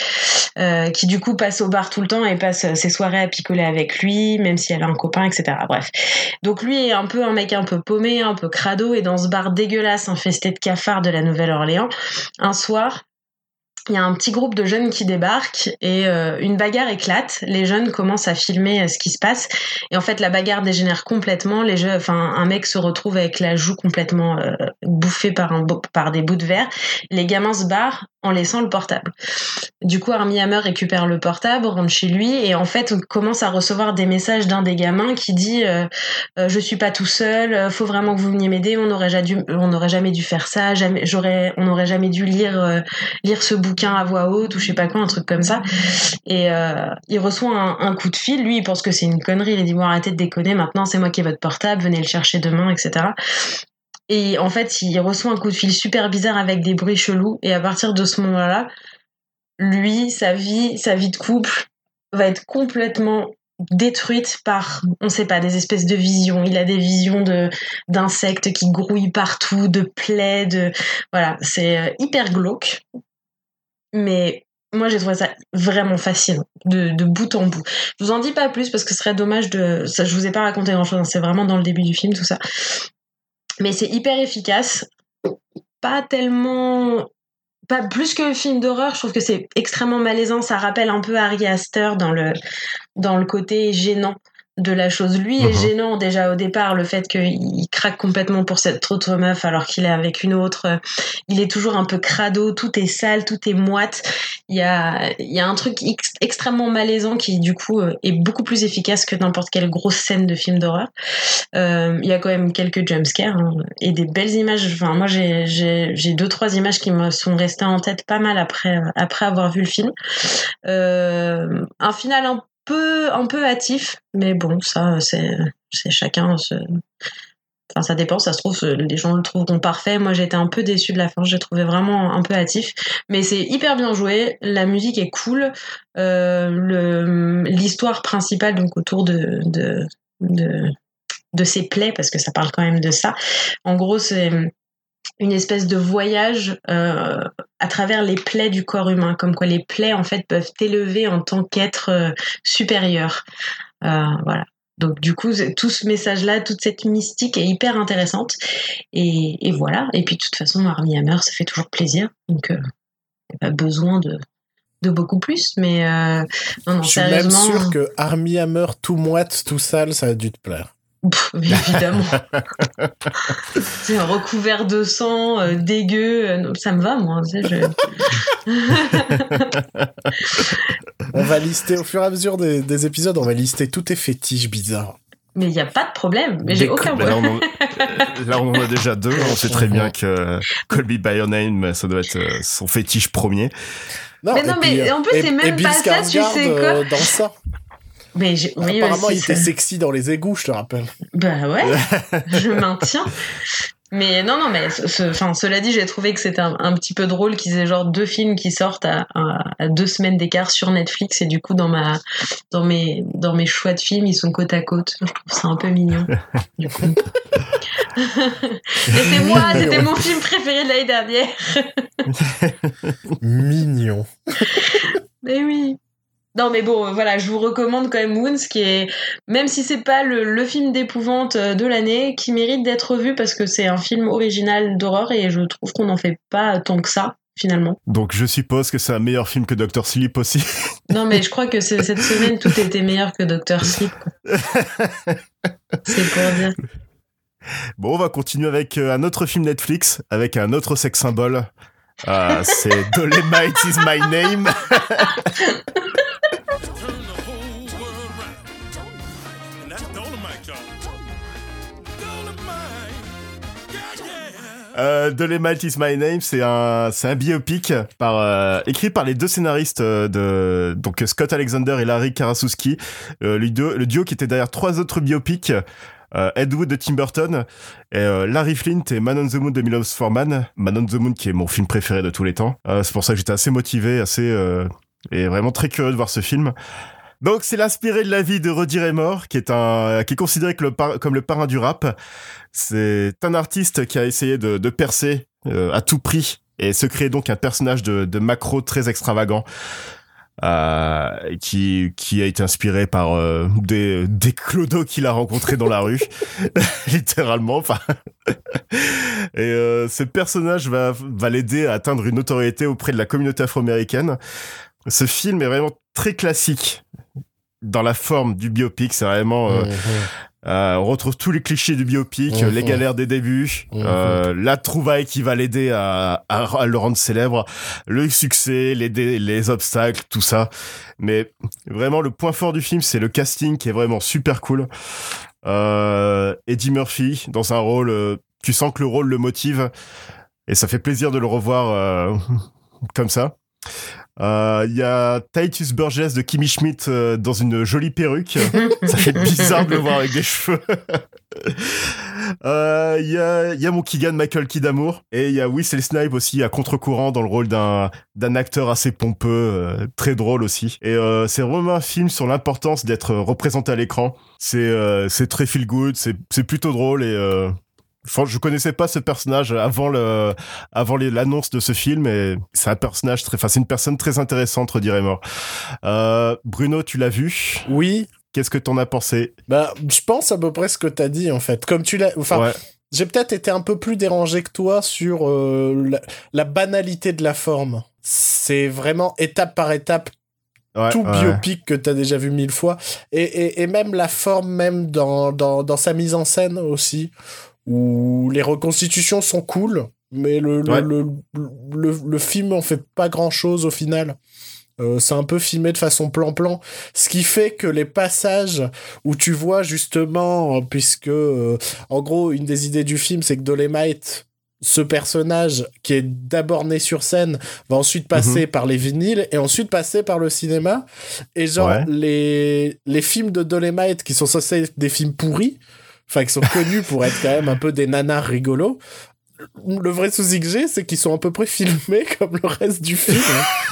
Euh, qui du coup passe au bar tout le temps et passe ses soirées à picoler avec lui, même si elle a un copain, etc. Bref. Donc lui est un peu un mec un peu paumé, un peu crado, et dans ce bar dégueulasse infesté de cafards de la Nouvelle-Orléans, un soir, il y a un petit groupe de jeunes qui débarquent et euh, une bagarre éclate. Les jeunes commencent à filmer euh, ce qui se passe et en fait la bagarre dégénère complètement. Les enfin un mec se retrouve avec la joue complètement euh, bouffée par un par des bouts de verre. Les gamins se barrent en laissant le portable. Du coup, Armie Hammer récupère le portable, rentre chez lui et en fait on commence à recevoir des messages d'un des gamins qui dit je suis pas tout seul, faut vraiment que vous veniez m'aider. On n'aurait jamais dû, faire ça. J'aurais, on n'aurait jamais dû lire lire ce bouquin à voix haute ou je sais pas quoi, un truc comme ça. Et euh, il reçoit un, coup de fil. Lui, il pense que c'est une connerie. Il dit bon, arrêtez de déconner. Maintenant, c'est moi qui ai votre portable. Venez le chercher demain, etc. Et en fait, il reçoit un coup de fil super bizarre avec des bruits chelous. Et à partir de ce moment-là, lui, sa vie, sa vie de couple va être complètement détruite par, on sait pas, des espèces de visions. Il a des visions de d'insectes qui grouillent partout, de plaies, de voilà, c'est euh, hyper glauque. Mais moi, j'ai trouvé ça vraiment fascinant, de, bout en bout. Je vous en dis pas plus parce que ce serait dommage de. Ça, je vous ai pas raconté grand chose, hein, c'est vraiment dans le début du film, tout ça. Mais c'est hyper efficace. Pas tellement. Pas plus que film d'horreur, je trouve que c'est extrêmement malaisant. Ça rappelle un peu Harry Astor dans le, dans le côté gênant de la chose. Lui est uh-huh. gênant déjà au départ, le fait qu'il craque complètement pour cette autre meuf alors qu'il est avec une autre. Il est toujours un peu crado, tout est sale, tout est moite. Il y a, il y a un truc extrêmement malaisant qui du coup euh, est beaucoup plus efficace que n'importe quelle grosse scène de film d'horreur. Euh, il y a quand même quelques jumpscares hein, et des belles images. Enfin, moi j'ai deux trois images qui me sont restées en tête pas mal après après avoir vu le film. Euh, un final un un peu hâtif, mais bon, ça, c'est, chacun. Enfin, ça dépend, ça se trouve, les gens le trouveront parfait. Moi, j'étais un peu déçue de la fin, j'ai trouvé vraiment un peu hâtif. Mais c'est hyper bien joué, la musique est cool. Euh, l'histoire principale, donc autour de, de, de, plaies, parce que ça parle quand même de ça. En gros, c'est une espèce de voyage euh, à travers les plaies du corps humain, comme quoi les plaies en fait peuvent t'élever en tant qu'être euh, supérieur. Euh, voilà. Donc du coup, tout ce message-là, toute cette mystique est hyper intéressante. Et, voilà. Et puis de toute façon, Armie Hammer, ça fait toujours plaisir. Donc il n'y a pas besoin de, de beaucoup plus, mais euh, non, non, Je suis même sûr que Armie Hammer tout moite, tout sale, ça a dû te plaire. Pff, évidemment. [LAUGHS] c'est un recouvert de sang, euh, dégueu, euh, non, ça me va, moi. tu sais, je- On va lister au fur et à mesure des, des épisodes, on va lister tous tes fétiches bizarres. Mais il n'y a pas de problème. Mais j'ai aucun là, problème. on en, là, on en a déjà deux. On sait très bien que Colby by Your Name, ça doit être euh, son fétiche premier. Mais non, mais en plus, c'est même pas ça, tu sais euh, quoi dans ça. Mais oui, Apparemment, il était ça- sexy dans les égouts, je te rappelle. Bah ouais, [LAUGHS] je maintiens. Mais non, non, mais ce- ce- enfin, cela dit, j'ai trouvé que c'était un, un petit peu drôle qu'ils aient genre deux films qui sortent à, à- à deux semaines d'écart sur Netflix et du coup dans ma dans mes dans mes choix de films ils sont côte à côte. Je trouve ça un peu mignon. Du coup. [LAUGHS] et c'est moi, c'était mon film préféré de l'année dernière. [LAUGHS] Mignon. Mais oui. Non, mais bon, voilà, je vous recommande quand même Wounds, qui est, même si c'est pas le, le film d'épouvante euh, de l'année, qui mérite d'être vu parce que c'est un film original d'horreur et je trouve qu'on n'en fait pas tant que ça, finalement. Donc je suppose que c'est un meilleur film que Doctor Sleep aussi. [LAUGHS] Non, mais je crois que cette semaine, tout était meilleur que Doctor Sleep. [LAUGHS] C'est pour dire. Bon, on va continuer avec euh, un autre film Netflix, avec un autre sex symbole. Euh, c'est Dolemite is my name. [LAUGHS] Euh, Dolemite is my name, c'est un, c'est un biopic par, euh, écrit par les deux scénaristes euh, de donc Scott Alexander et Larry Karasowski, euh, le, duo, le duo qui était derrière trois autres biopics. Euh, Ed Wood de Tim Burton euh, Larry Flint et Man on the Moon de Milos Forman. Man on the Moon qui est mon film préféré de tous les temps. Euh, c'est pour ça que j'étais assez motivé, assez euh, et vraiment très curieux de voir ce film. Donc c'est l'inspiré de la vie de Roddy Raymore, qui est un qui est considéré comme le parrain du rap. C'est un artiste qui a essayé de, de percer euh, à tout prix et se créer donc un personnage de, de macro très extravagant. Euh, qui qui a été inspiré par euh, des des clodos qu'il a rencontrés dans la rue. [LAUGHS] Littéralement enfin. [LAUGHS] Et euh, ce personnage va va l'aider à atteindre une notoriété auprès de la communauté afro-américaine. Ce film est vraiment très classique dans la forme du biopic. C'est vraiment Mhm. Euh, on retrouve tous les clichés du biopic, Mhm. les galères des débuts, Mhm. euh, la trouvaille qui va l'aider à, à, à le rendre célèbre, le succès, les, dé- les obstacles, tout ça. Mais vraiment, le point fort du film, c'est le casting qui est vraiment super cool. Euh, Eddie Murphy dans un rôle, euh, tu sens que le rôle le motive et ça fait plaisir de le revoir euh, [LAUGHS] comme ça. Euh, Il y a Titus Burgess de Kimmy Schmidt euh, dans une jolie perruque. [LAUGHS] Ça fait bizarre de le voir avec des cheveux. [LAUGHS] Euh, Il y, a, y a mon Keegan Michael Kidamour et il y a Wesley Snipe aussi à contre-courant dans le rôle d'un d'un acteur assez pompeux, euh, très drôle aussi. Et euh, c'est vraiment un film sur l'importance d'être représenté à l'écran. C'est euh, c'est très feel good, c'est c'est plutôt drôle et euh, Enfin, je connaissais pas ce personnage avant le, avant l'annonce de ce film et c'est un personnage très, enfin, c'est une personne très intéressante, dirais mort. Euh, Bruno, tu l'as vu? Oui, Qu'est-ce que t'en as pensé? bah, je pense à peu près ce que t'as dit, en fait. Comme tu l'as. Enfin, ouais. j'ai peut-être été un peu plus dérangé que toi sur euh, la, la banalité de la forme. C'est vraiment étape par étape ouais, tout ouais. biopic que t'as déjà vu mille fois. Et, et, et même la forme, même dans, dans, dans sa mise en scène aussi, où les reconstitutions sont cool, mais le, le, Ouais. le, le, le film en fait pas grand-chose au final. Euh, c'est un peu filmé de façon plan-plan, ce qui fait que les passages où tu vois justement, puisque euh, en gros une des idées du film c'est que Dolemite, ce personnage qui est d'abord né sur scène, va ensuite passer par les vinyles et ensuite passer par le cinéma. Et genre Ouais. les les films de Dolemite qui sont censés être des films pourris, enfin qui sont connus pour être quand même un peu des nanars rigolos. Le vrai souci que j'ai, c'est qu'ils sont à peu près filmés [LAUGHS] comme le reste du film.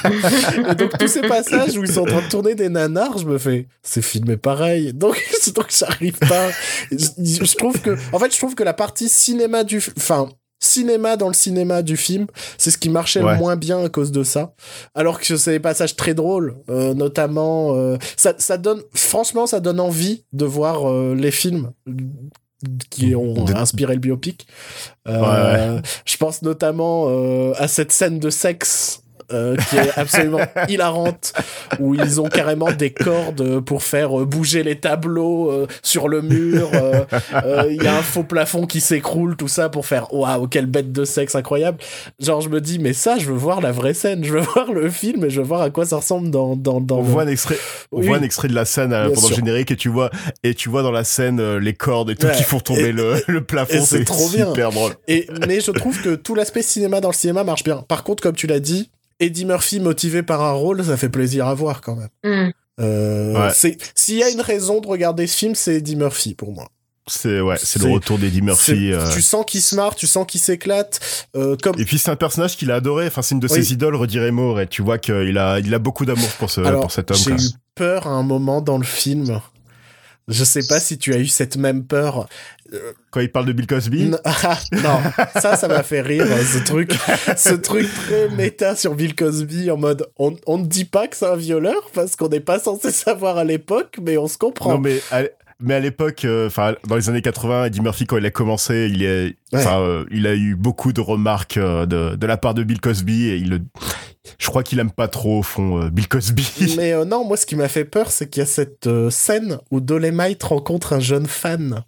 [LAUGHS] Et donc tous ces passages où ils sont en train de tourner des nanars, je me fais, c'est filmé pareil. Donc, [LAUGHS] donc j'arrive pas. Je, je trouve que, en fait, je trouve que la partie cinéma du, enfin, cinéma dans le cinéma du film, c'est ce qui marchait Ouais. le moins bien à cause de ça. Alors que c'est des passages très drôles, euh, notamment, euh, ça, ça donne, franchement, ça donne envie de voir euh, les films qui ont inspiré le biopic. Euh, Ouais, Je pense notamment euh, à cette scène de sexe euh, qui est absolument [LAUGHS] hilarante, où ils ont carrément des cordes pour faire euh, bouger les tableaux euh, sur le mur. euh, euh, Il y a un faux plafond qui s'écroule, tout ça pour faire waouh, quelle bête de sexe incroyable. Genre, je me dis, mais ça, je veux voir la vraie scène, je veux [LAUGHS] voir le film et je veux voir à quoi ça ressemble dans. dans, dans On le- voit un extrait, on Oui. voit un extrait de la scène euh, Bien pendant sûr. le générique et tu vois et tu vois dans la scène euh, les cordes et tout Ouais. qui font tomber Et- le, [LAUGHS] le plafond. c'est trop bien. super drôle. Et, mais je trouve que tout l'aspect cinéma dans le cinéma marche bien. Par contre, comme tu l'as dit, Eddie Murphy motivé par un rôle, ça fait plaisir à voir quand même. Hmm. Euh, Ouais. c'est S'il y a une raison de regarder ce film, c'est Eddie Murphy pour moi. C'est ouais, c'est le retour d'Eddie Murphy. Euh. Tu sens qu'il se marre, tu sens qu'il s'éclate. Euh, comme... Et puis c'est un personnage qu'il a adoré. Enfin, c'est une de Oui. ses idoles, redire Moore. Et tu vois qu'il a, il a beaucoup d'amour pour ce, Alors, pour cet homme. j'ai eu peur à un moment dans le film. Je sais pas si tu as eu cette même peur. Quand il parle de Bill Cosby, N- [LAUGHS] Ah, non, ça, ça m'a fait rire, euh, ce truc, ce truc très méta sur Bill Cosby en mode, on, on ne dit pas que c'est un violeur parce qu'on n'est pas censé savoir à l'époque, mais on se comprend. non mais à, mais à l'époque, euh, enfin dans les années 80, Eddie Murphy quand il a commencé, il est, euh, il a eu beaucoup de remarques euh, de, de la part de Bill Cosby et il, le- je crois qu'il aime pas trop au fond euh, Bill Cosby. [LAUGHS] Mais euh, non, moi, ce qui m'a fait peur, c'est qu'il y a cette euh, scène où Dolemite rencontre un jeune fan.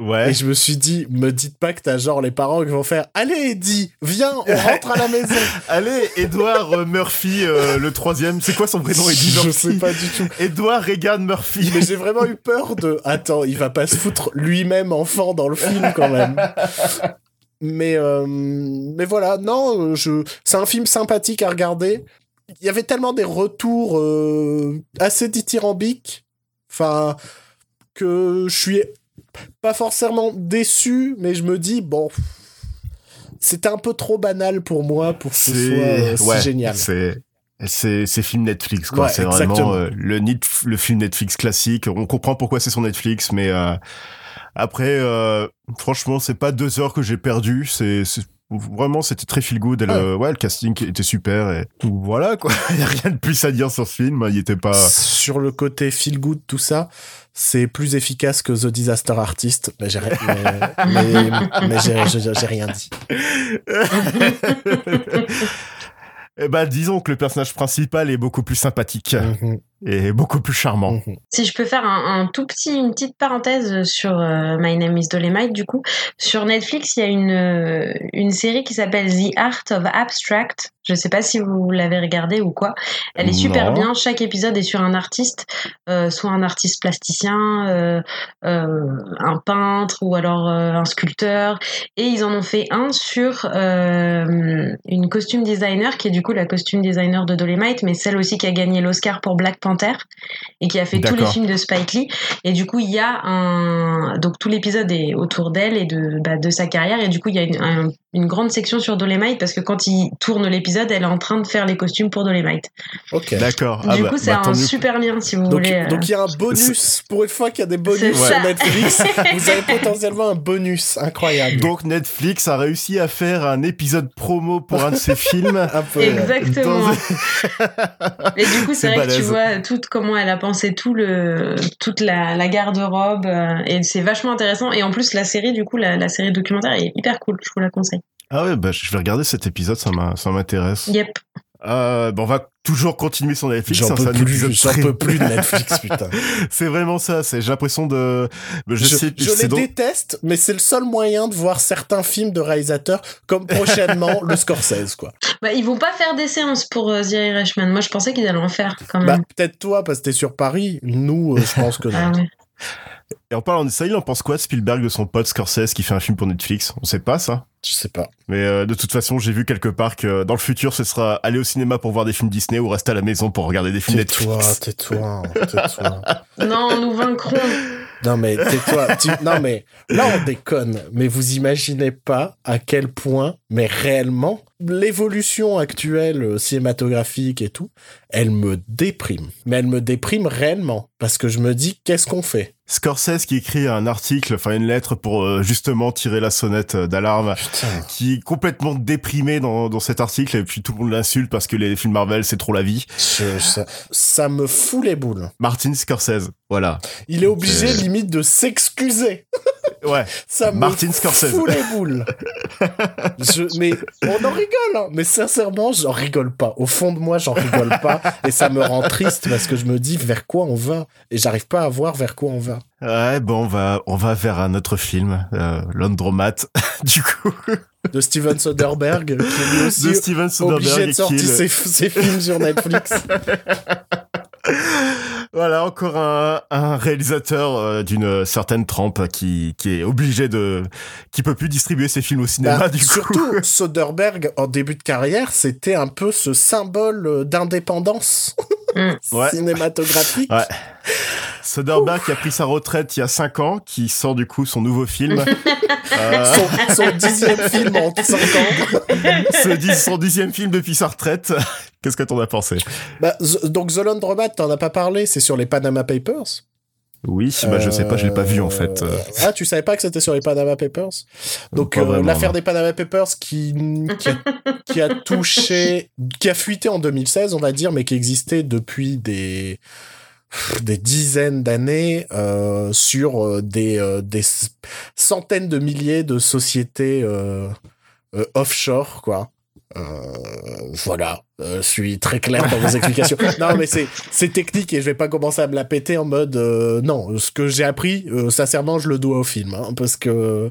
Ouais. Et je me suis dit, me dites pas que t'as genre les parents qui vont faire Allez, Eddie, viens, on rentre à la maison. [LAUGHS] Allez, Edward euh, Murphy, euh, le troisième. C'est quoi son prénom, Eddie je Murphy sais pas du tout. Edward Reagan Murphy. Mais j'ai vraiment eu peur de. Attends, il va pas se foutre lui-même enfant dans le film quand même. [LAUGHS] Mais, euh, mais voilà, non, euh, je... c'est un film sympathique à regarder. Il y avait tellement des retours euh, assez dithyrambiques, enfin, que je suis pas forcément déçu, mais je me dis, bon, c'était un peu trop banal pour moi pour que ce soit si ouais, génial. C'est c'est c'est film Netflix quoi. Ouais, c'est vraiment euh, le le film Netflix classique. On comprend pourquoi c'est sur Netflix, mais après, euh, franchement, c'est pas deux heures que j'ai perdu. C'est vraiment c'était très feel good. Et le, ouais, le casting était super. Et voilà quoi. Il [LAUGHS] y a rien de plus à dire sur ce film. Il était pas. sur le côté feel good, tout ça, c'est plus efficace que The Disaster Artist. Mais j'ai [LAUGHS] mais, mais- rien dit. [LAUGHS] Eh ben, disons que le personnage principal est beaucoup plus sympathique Mhm, et beaucoup plus charmant. mhm. Si je peux faire un, un tout petit, une petite parenthèse sur euh, My Name is Dolemite, du coup, sur Netflix, il y a une, euh, une série qui s'appelle The Art of Abstract. Je sais pas si vous l'avez regardée ou quoi. Elle est super Non. bien. Chaque épisode est sur un artiste, euh, soit un artiste plasticien, euh, euh, un peintre ou alors euh, un sculpteur. Et ils en ont fait un sur euh, une costume designer qui est du coup la costume designer de Dolemite, mais celle aussi qui a gagné l'Oscar pour Black Panther et qui a fait tous les films de Spike Lee. Et du coup, il y a un. Donc, tout l'épisode est autour d'elle et de, bah, de sa carrière. Et du coup, il y a une, un- une grande section sur Dolemite parce que quand il tourne l'épisode, elle est en train de faire les costumes pour Dolemite. Ok. D'accord. du bah- coup, c'est bah, un super lien si vous Donc voulez. euh. donc il y a un bonus. Pour une fois qu'il y a des bonus sur ça. Netflix, [LAUGHS] vous avez potentiellement un bonus incroyable. Donc Netflix a réussi à faire un épisode promo pour un de ses [LAUGHS] films. un peu. ouais. Exactement. Dans- Et du coup, [LAUGHS] c'est vrai que tu balèze. Comment elle a pensé tout le toute la, la garde-robe euh, et c'est vachement intéressant. Et en plus, la série, du coup, la, la série documentaire est hyper cool. Je vous la conseille. Ah ouais, bah, je vais regarder cet épisode, ça m'intéresse. Yep. Euh, bon, on va toujours continuer sur Netflix. J'en hein, peux très- peux plus de [LAUGHS] Netflix, putain. C'est vraiment ça. C'est j'ai l'impression de. Je, Je, sais. je c'est les donc- déteste, mais c'est le seul moyen de voir certains films de réalisateurs, comme prochainement [LAUGHS] le Scorsese, quoi. Bah, ils vont pas faire des séances pour euh, The Irishman. Moi, je pensais qu'ils allaient en faire quand Bah, même. peut-être toi, parce que t'es sur Paris. Nous, euh, je pense que non. Ah ouais. Et en parlant de ça, il en pense quoi de Spielberg de son pote Scorsese qui fait un film pour Netflix? On sait pas ça? Je sais pas. Mais euh, de toute façon, j'ai vu quelque part que dans le futur, ce sera aller au cinéma pour voir des films Disney ou rester à la maison pour regarder des films Tais-toi, Netflix. tais-toi, tais-toi. [LAUGHS] Non, nous vaincrons. Non mais tais-toi. Tu- Non mais là on déconne. Mais vous imaginez pas à quel point, mais réellement, l'évolution actuelle euh, cinématographique et tout, elle me déprime. Mais elle me déprime réellement parce que je me dis qu'est-ce qu'on fait? Scorsese qui écrit un article, enfin une lettre pour euh, justement tirer la sonnette euh, d'alarme, qui est complètement déprimé dans, dans cet article et puis tout le monde l'insulte parce que les films Marvel c'est trop la vie. Je- ça, ça me fout les boules. Martin Scorsese, voilà. Il est obligé Euh. limite de s'excuser. [LAUGHS] Ouais. Ça me Martin Scorsese. fout les boules. Je- mais on en rigole, hein. mais sincèrement, j'en rigole pas. Au fond de moi, j'en rigole pas. Et ça me rend triste parce que je me dis vers quoi on va. Et j'arrive pas à voir vers quoi on va. Ouais, bon, on va, on va vers un autre film, euh, L'Andromat, [LAUGHS] du coup, De Steven Soderbergh, qui est lui aussi de Steven obligé de sortir ses, ses films sur Netflix. [LAUGHS] Voilà, encore un, un réalisateur euh, d'une certaine trempe qui, qui est obligé de, qui peut plus distribuer ses films au cinéma, Bah, du coup. surtout, [LAUGHS] Soderbergh, en début de carrière, c'était un peu ce symbole euh, d'indépendance [LAUGHS] Ouais. cinématographique. Ouais. Soderbergh qui a pris sa retraite il y a 5 ans, qui sort du coup son nouveau film. [LAUGHS] Euh, Son, son dixième film en 5 ans. dix- son dixième film depuis sa retraite. Qu'est-ce que t'en as pensé? Bah, donc The Laundromat, t'en as pas parlé, c'est sur les Panama Papers. Oui, bah, je sais pas, je l'ai pas vu en fait. Euh, Ah, tu savais pas que c'était sur les Panama Papers Donc Pas euh, l'affaire des Panama Papers qui, qui, a, qui a touché, qui a fuité en 2016, on va dire, mais qui existait depuis des des dizaines d'années euh, sur euh, des, euh, des centaines de milliers de sociétés euh, euh, offshore, quoi. Euh, voilà, Euh, je suis très clair dans mes [LAUGHS] explications. Non, mais c'est c'est technique et je vais pas commencer à me la péter en mode euh, non. Ce que j'ai appris, sincèrement, je le dois au film, hein, parce que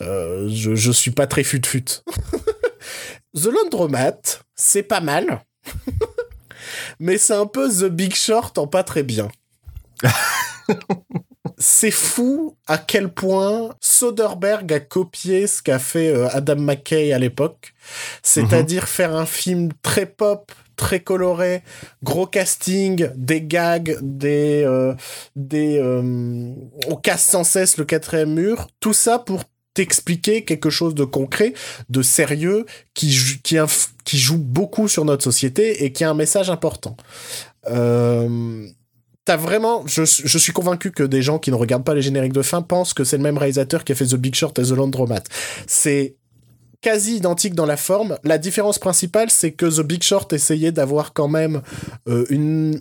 je je suis pas très fut fut. [LAUGHS] The Laundromat, c'est pas mal, [LAUGHS] mais c'est un peu The Big Short en pas très bien. C'est fou à quel point Soderbergh a copié ce qu'a fait euh, Adam McKay à l'époque, c'est-à-dire faire un film très pop, très coloré, gros casting, des gags, des euh, des euh, on casse sans cesse le quatrième mur, tout ça pour t'expliquer quelque chose de concret, de sérieux, qui, qui joue beaucoup sur notre société et qui a un message important. Euh, T'as vraiment, je, suis convaincu que des gens qui ne regardent pas les génériques de fin pensent que c'est le même réalisateur qui a fait The Big Short et The Laundromat. C'est quasi identique dans la forme. La différence principale, c'est que The Big Short essayait d'avoir quand même euh, une,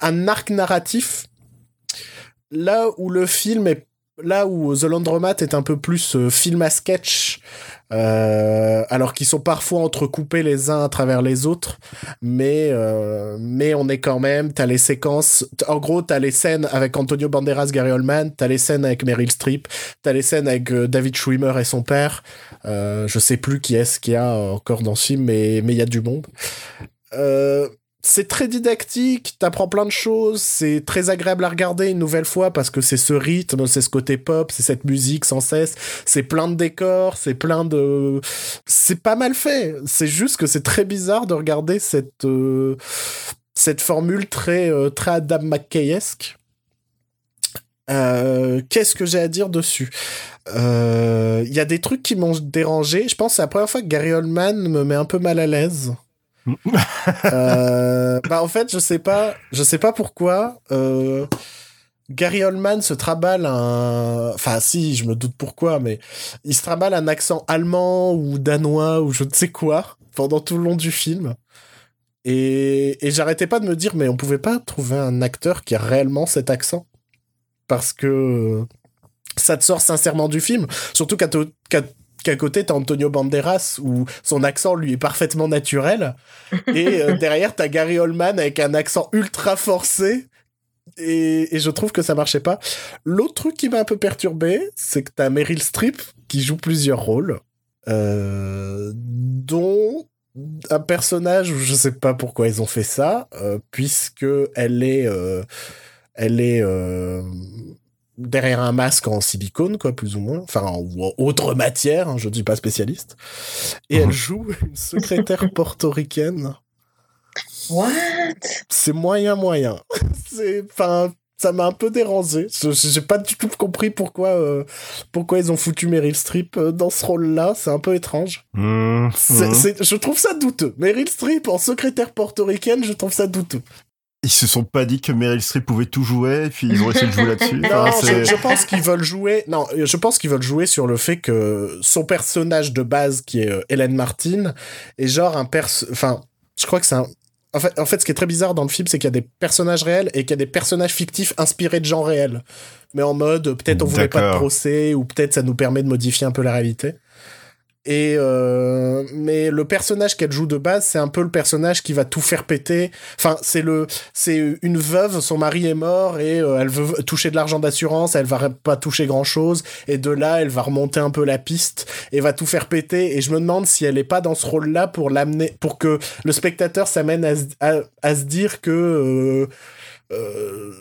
un arc narratif. Là où le film est là où The Laundromat est un peu plus euh, film à sketch, euh, alors qu'ils sont parfois entrecoupés les uns à travers les autres, mais euh, mais on est quand même, t'as les séquences, en gros t'as les scènes avec Antonio Banderas, Gary Oldman, t'as les scènes avec Meryl Streep, t'as les scènes avec euh, David Schwimmer et son père, euh, je sais plus qui est-ce qu'il y a encore dans ce film, mais mais il y a du monde. Euh, c'est très didactique, t'apprends plein de choses, c'est très agréable à regarder une nouvelle fois parce que c'est ce rythme, c'est ce côté pop, c'est cette musique sans cesse, c'est plein de décors, c'est plein de... C'est pas mal fait, c'est juste que c'est très bizarre de regarder cette, euh, cette formule très, euh, très Adam McKay-esque. Euh, Qu'est-ce que j'ai à dire dessus? Il y a des trucs qui m'ont dérangé. Je pense que c'est la première fois que Gary Oldman me met un peu mal à l'aise. Euh, bah en fait, je sais pas, je sais pas pourquoi. Euh, Gary Oldman se traballe un, enfin si, je me doute pourquoi, mais il se traballe un accent allemand ou danois ou je ne sais quoi pendant tout le long du film. Et, et j'arrêtais pas de me dire, mais on pouvait pas trouver un acteur qui a réellement cet accent parce que ça te sort sincèrement du film. Surtout qu'à qu'à côté, t'as Antonio Banderas, où son accent, lui, est parfaitement naturel. Et euh, [LAUGHS] derrière, t'as Gary Oldman avec un accent ultra forcé. Et, et je trouve que ça marchait pas. L'autre truc qui m'a un peu perturbé, c'est que t'as Meryl Streep qui joue plusieurs rôles, euh, dont un personnage où je sais pas pourquoi ils ont fait ça, euh, puisque elle est, elle est euh, derrière un masque en silicone, quoi, plus ou moins, enfin, ou en autre matière, hein, je ne suis pas spécialiste, et Mhm. elle joue une secrétaire [LAUGHS] portoricaine. What? C'est moyen, moyen. [LAUGHS] C'est, enfin, ça m'a un peu dérangé. Je- J'ai pas du tout compris pourquoi, euh, pourquoi ils ont foutu Meryl Streep euh, dans ce rôle-là. C'est un peu étrange. Mmh, c'est- je trouve ça douteux. Meryl Streep en secrétaire portoricaine, je trouve ça douteux. Ils se sont pas dit que Meryl Streep pouvait tout jouer, et puis ils ont essayé de jouer là-dessus. [LAUGHS] Non, Enfin, je, je pense qu'ils veulent jouer. Non, je pense qu'ils veulent jouer sur le fait que son personnage de base, qui est euh, Hélène Martin, est genre un perso. Enfin, je crois que c'est un. en fait, en fait, ce qui est très bizarre dans le film, c'est qu'il y a des personnages réels et qu'il y a des personnages fictifs inspirés de gens réels. Mais en mode, peut-être on voulait pas de procès, ou peut-être ça nous permet de modifier un peu la réalité. Et euh, mais le personnage qu'elle joue de base, c'est un peu le personnage qui va tout faire péter. Enfin, c'est le, c'est une veuve, son mari est mort et euh, elle veut toucher de l'argent d'assurance, elle va pas toucher grand chose. Et de là, elle va remonter un peu la piste et va tout faire péter. Et je me demande si elle est pas dans ce rôle-là pour l'amener, pour que le spectateur s'amène à, se- dire que euh, euh,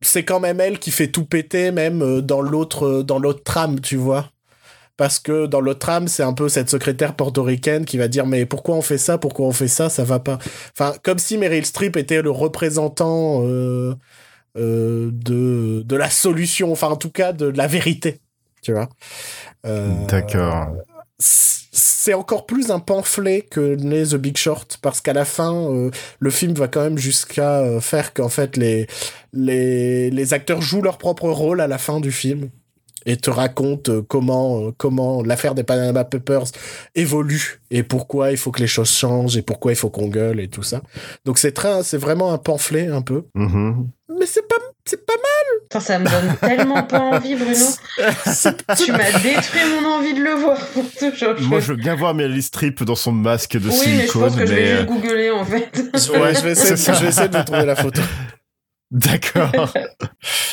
c'est quand même elle qui fait tout péter, même euh, dans l'autre, dans l'autre trame, tu vois. Parce que dans l'autre trame, c'est un peu cette secrétaire portoricaine qui va dire mais pourquoi on fait ça, pourquoi on fait ça, ça va pas. Enfin, comme si Meryl Streep était le représentant euh, euh, de de la solution, enfin en tout cas de la vérité, tu vois? Euh, D'accord. c'est encore plus un pamphlet que les The Big Short parce qu'à la fin le film va quand même jusqu'à faire qu'en fait les, les les acteurs jouent leur propre rôle à la fin du film et te racontent euh, comment euh, comment l'affaire des Panama Papers évolue et pourquoi il faut que les choses changent et pourquoi il faut qu'on gueule et tout ça. Donc c'est très c'est vraiment un pamphlet un peu. Mhm. Mais c'est pas c'est pas Putain, ça me donne tellement pas envie, Bruno. [LAUGHS] tu m'as détruit mon envie de le voir pour toujours. Moi, je veux bien voir Meryl Streep dans son masque de oui, mais je silicone, pense que je vais mais, juste euh, googler en fait. Ouais, je vais essayer, je vais essayer de vous trouver la photo. [LAUGHS] D'accord.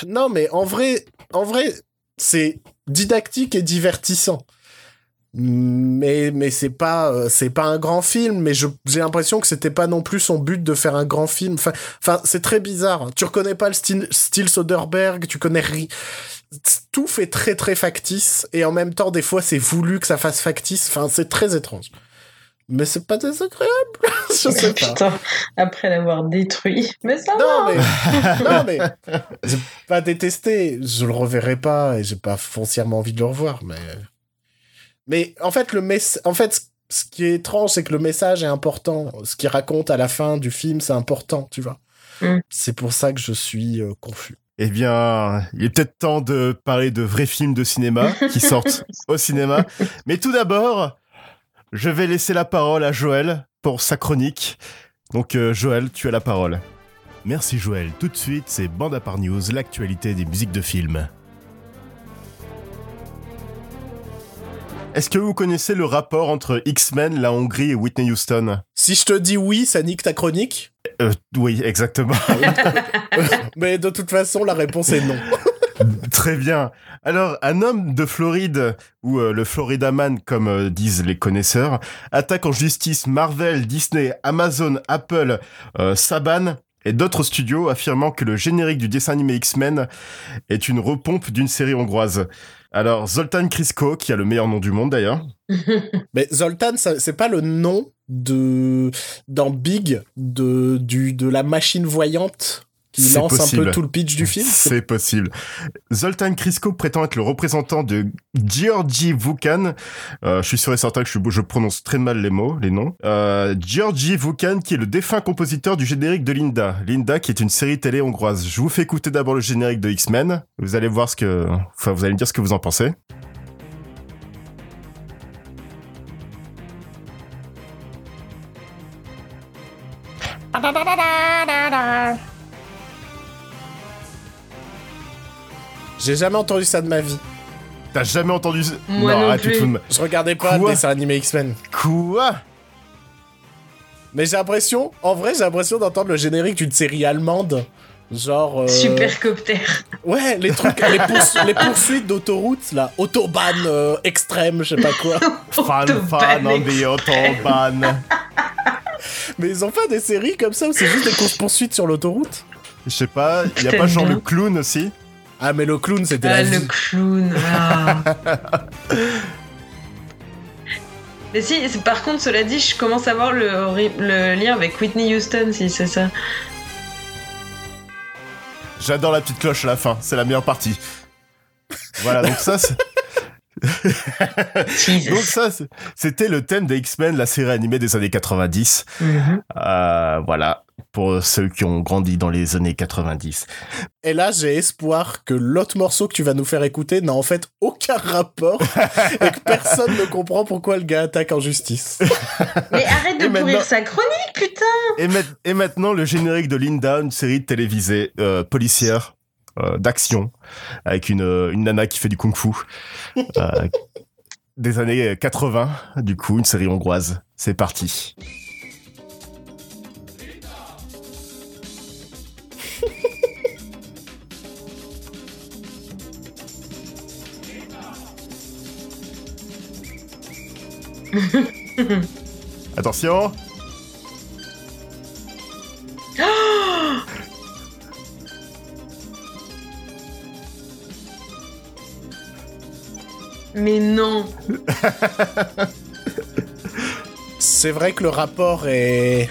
Non, mais en vrai, en vrai, c'est didactique et divertissant. Mais mais c'est pas euh, c'est pas un grand film. Mais j'ai l'impression que c'était pas non plus son but de faire un grand film. Enfin, c'est très bizarre. Tu reconnais pas le style, style Soderbergh. Tu connais rien. Tout fait très très factice et en même temps des fois c'est voulu que ça fasse factice. Enfin, c'est très étrange. Mais c'est pas désagréable. [LAUGHS] je sais pas. Putain, après l'avoir détruit. Mais ça Non va. mais, non mais, [LAUGHS] j'ai pas détesté, je le reverrai pas et j'ai pas foncièrement envie de le revoir, mais, mais en fait le mess, en fait ce qui est étrange c'est que le message est important, ce qu'il raconte à la fin du film c'est important, tu vois. Mm. C'est pour ça que je suis euh, confus. Eh bien, il est peut-être temps de parler de vrais films de cinéma qui sortent [LAUGHS] au cinéma. Mais tout d'abord, je vais laisser la parole à Joël pour sa chronique. Donc, euh, Joël, tu as la parole. Merci Joël. Tout de suite, c'est Bande à part News, l'actualité des musiques de films. Est-ce que vous connaissez le rapport entre X-Men, la Hongrie et Whitney Houston? Si je te dis oui, ça nique ta chronique, euh, Oui, exactement. [LAUGHS] mais de toute façon la réponse est non. [LAUGHS] Très bien. Alors, un homme de Floride, ou euh, le Florida Man, comme euh, disent les connaisseurs, attaque en justice Marvel, Disney, Amazon, Apple, euh, Saban et d'autres studios, affirmant que le générique du dessin animé X-Men est une repompe d'une série hongroise. Alors, Zoltan Krisko, qui a le meilleur nom du monde d'ailleurs, [LAUGHS] Mais Zoltan, c'est pas le nom de dans Big de du de la machine voyante? Qui lance un possible. peu tout le pitch du film. C'est possible. Zoltan Krisko prétend être le représentant de Georgi Vukan. Euh, je suis sûr et certain que je, je prononce très mal les mots, les noms. Euh, Georgi Vukan, qui est le défunt compositeur du générique de Linda. Linda, qui est une série télé hongroise. Je vous fais écouter d'abord le générique de X-Men. Vous allez voir ce que, enfin, vous allez me dire ce que vous en pensez. J'ai jamais entendu ça de ma vie. T'as jamais entendu Moi non arrête, tu te fous de Je regardais pas Quoi le dessin animé X-Men. Quoi? Mais j'ai l'impression, en vrai, j'ai l'impression d'entendre le générique d'une série allemande. Genre. euh, Supercopter. Ouais, les trucs, les, [LAUGHS] les poursuites d'autoroute, là. Autobahn euh, extrême, je sais pas quoi. [LAUGHS] Fan, fan, on the autobahn. Mais ils ont fait des séries comme ça où c'est juste des courses poursuites sur l'autoroute? Je sais pas, y a pas genre le clown aussi? Ah, mais le clown, c'était Ah, la le vie. clown. [LAUGHS] ah. Mais si, c'est- par contre, cela dit, je commence à voir le, le lien avec Whitney Houston, si c'est ça. J'adore la petite cloche à la fin, c'est la meilleure partie. Voilà, donc ça, c'est-. Donc ça, c'était le thème des X-Men, la série animée des années 90. Mhm. Euh, voilà, pour ceux qui ont grandi dans les années 90. Et là, j'ai espoir que l'autre morceau que tu vas nous faire écouter n'a en fait aucun rapport [LAUGHS] et que personne ne comprend pourquoi le gars attaque en justice. Mais arrête de pourrir sa chronique, putain Et, ma- et maintenant, le générique de Linda, une série télévisée euh, policière euh, d'action avec une, une nana qui fait du kung-fu euh, [LAUGHS] des années 80. Du coup, une série hongroise. C'est parti. [LAUGHS] Attention. Mais non C'est vrai que le rapport est.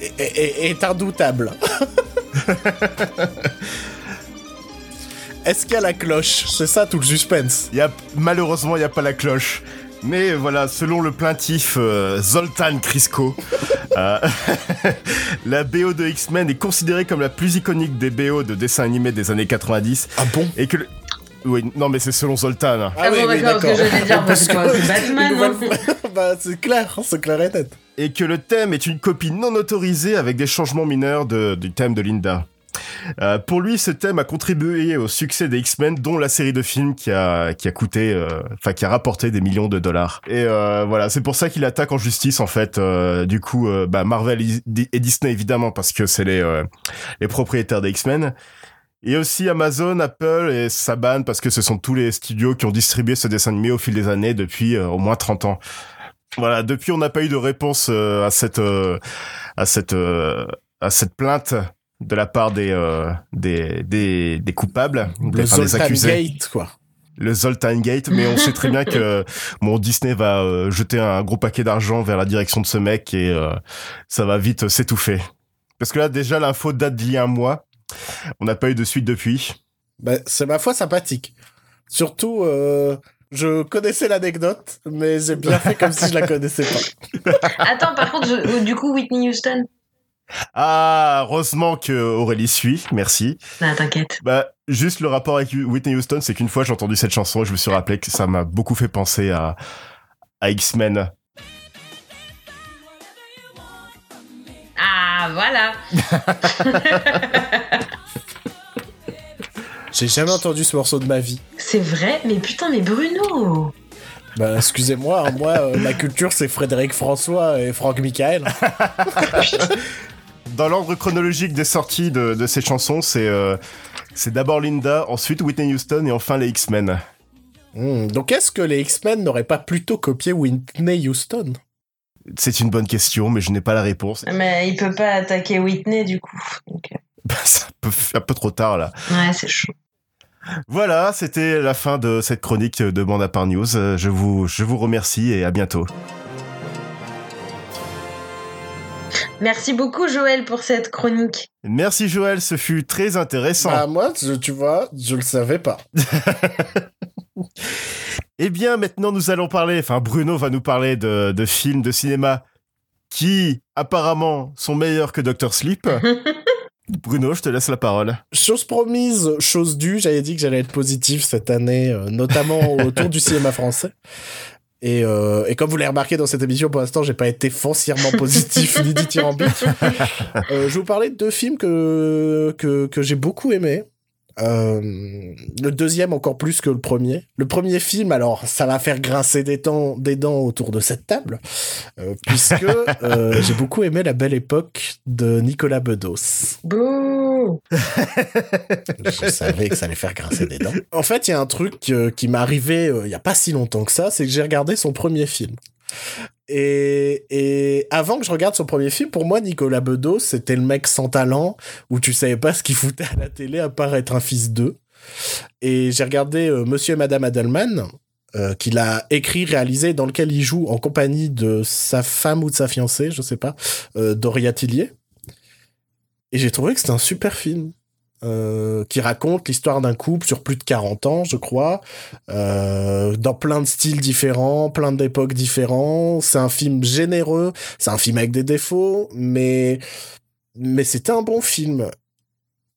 est, est- est indoutable. Est-ce qu'il y a la cloche? C'est ça tout le suspense. Il y a, malheureusement, il n'y a pas la cloche. Mais voilà, selon le plaintif euh, Zoltan Krisko, euh, [LAUGHS] la BO de X-Men est considérée comme la plus iconique des BO de dessins animés des années 90 Ah bon? Et que le- oui, non mais c'est selon Zoltan. hein. Ah bon, d'accord, parce que j'allais [LAUGHS] dire, bah, Parce c'est que- Batman, hein. [LAUGHS] bah, c'est clair, c'est clair et net. Et que le thème est une copie non autorisée avec des changements mineurs de- du thème de Linda. Euh, pour lui, ce thème a contribué au succès des X-Men, dont la série de films qui a qui a coûté, euh, enfin qui a rapporté des millions de dollars. Et euh, voilà, c'est pour ça qu'il attaque en justice en fait. euh, du coup, euh, bah, Marvel et et Disney évidemment parce que c'est les euh, les propriétaires des X-Men. Et aussi Amazon, Apple et Saban parce que ce sont tous les studios qui ont distribué ce dessin animé au fil des années depuis euh, au moins 30 ans. Voilà, depuis on n'a pas eu de réponse euh, à cette euh, à cette à cette plainte de la part des des, des des coupables, Le enfin, des Zoltan accusés, Gate, quoi. le Zoltan Gate, mais on sait très bien que [LAUGHS] bon Disney va euh, jeter un gros paquet d'argent vers la direction de ce mec et euh, ça va vite s'étouffer. Parce que là déjà l'info date d'il y a un mois, on n'a pas eu de suite depuis. Bah, c'est ma foi sympathique. Surtout, euh, je connaissais l'anecdote, mais j'ai bien fait comme si je la [LAUGHS] connaissais pas. Attends, par contre, je- du coup, Whitney Houston. Ah, heureusement que Aurélie suit, merci. Ah, t'inquiète. Bah, juste le rapport avec Whitney Houston, c'est qu'une fois j'ai entendu cette chanson et je me suis rappelé que ça m'a beaucoup fait penser à, à X-Men. Ah, voilà. [LAUGHS] J'ai jamais entendu ce morceau de ma vie. C'est vrai, mais putain, mais Bruno. Bah, excusez-moi, hein, moi, euh, ma culture, c'est Frédéric François et Franck Michael. [LAUGHS] Dans l'ordre chronologique des sorties de, de ces chansons, c'est euh, c'est d'abord Linda, ensuite Whitney Houston et enfin les X-Men. Hmm, donc, est-ce que les X-Men n'auraient pas plutôt copié Whitney Houston? C'est une bonne question, mais je n'ai pas la réponse. Mais il peut pas attaquer Whitney, du coup. Donc, euh, C'est un peu, un peu trop tard là. ouais, c'est chaud. Voilà, c'était la fin de cette chronique de Bande à part News. Euh, Je vous, je vous remercie et à bientôt. Merci beaucoup, Joël, pour cette chronique. Merci Joël, ce fut très intéressant. Bah, moi, je- tu vois, je le savais pas. [LAUGHS] Eh bien, maintenant, nous allons parler, enfin, Bruno va nous parler de, de films de cinéma qui, apparemment, sont meilleurs que Doctor Sleep. [LAUGHS] Bruno, je te laisse la parole. Chose promise, chose due, j'avais dit que j'allais être positif cette année, euh, notamment autour du cinéma français. Et, euh, et comme vous l'avez remarqué dans cette émission, pour l'instant, j'ai pas été foncièrement positif ni dithyrambique. Euh, je vais vous parler de deux films que, que, que j'ai beaucoup aimés. Euh, le deuxième encore plus que le premier. Le premier film, alors ça va faire grincer des, dents, des dents autour de cette table, euh, puisque [LAUGHS] euh, j'ai beaucoup aimé La Belle Époque de Nicolas Bedos. Bouh [LAUGHS] Je savais que ça allait faire grincer des dents. En fait, il y a un truc euh, qui m'est arrivé euh, il y a pas si longtemps que ça, c'est que j'ai regardé son premier film. Et, avant que je regarde son premier film, pour moi, Nicolas Bedos, c'était le mec sans talent, où tu savais pas ce qu'il foutait à la télé à part être un fils d'eux. Et j'ai regardé euh, Monsieur et Madame Adelman, euh, qu'il a écrit, réalisé, dans lequel il joue en compagnie de sa femme ou de sa fiancée, je sais pas, euh, Doria Tillier. Et j'ai trouvé que c'était un super film euh, qui raconte l'histoire d'un couple sur plus de 40 ans, je crois, euh, dans plein de styles différents, plein d'époques différents. C'est un film généreux, c'est un film avec des défauts, mais mais c'était un bon film.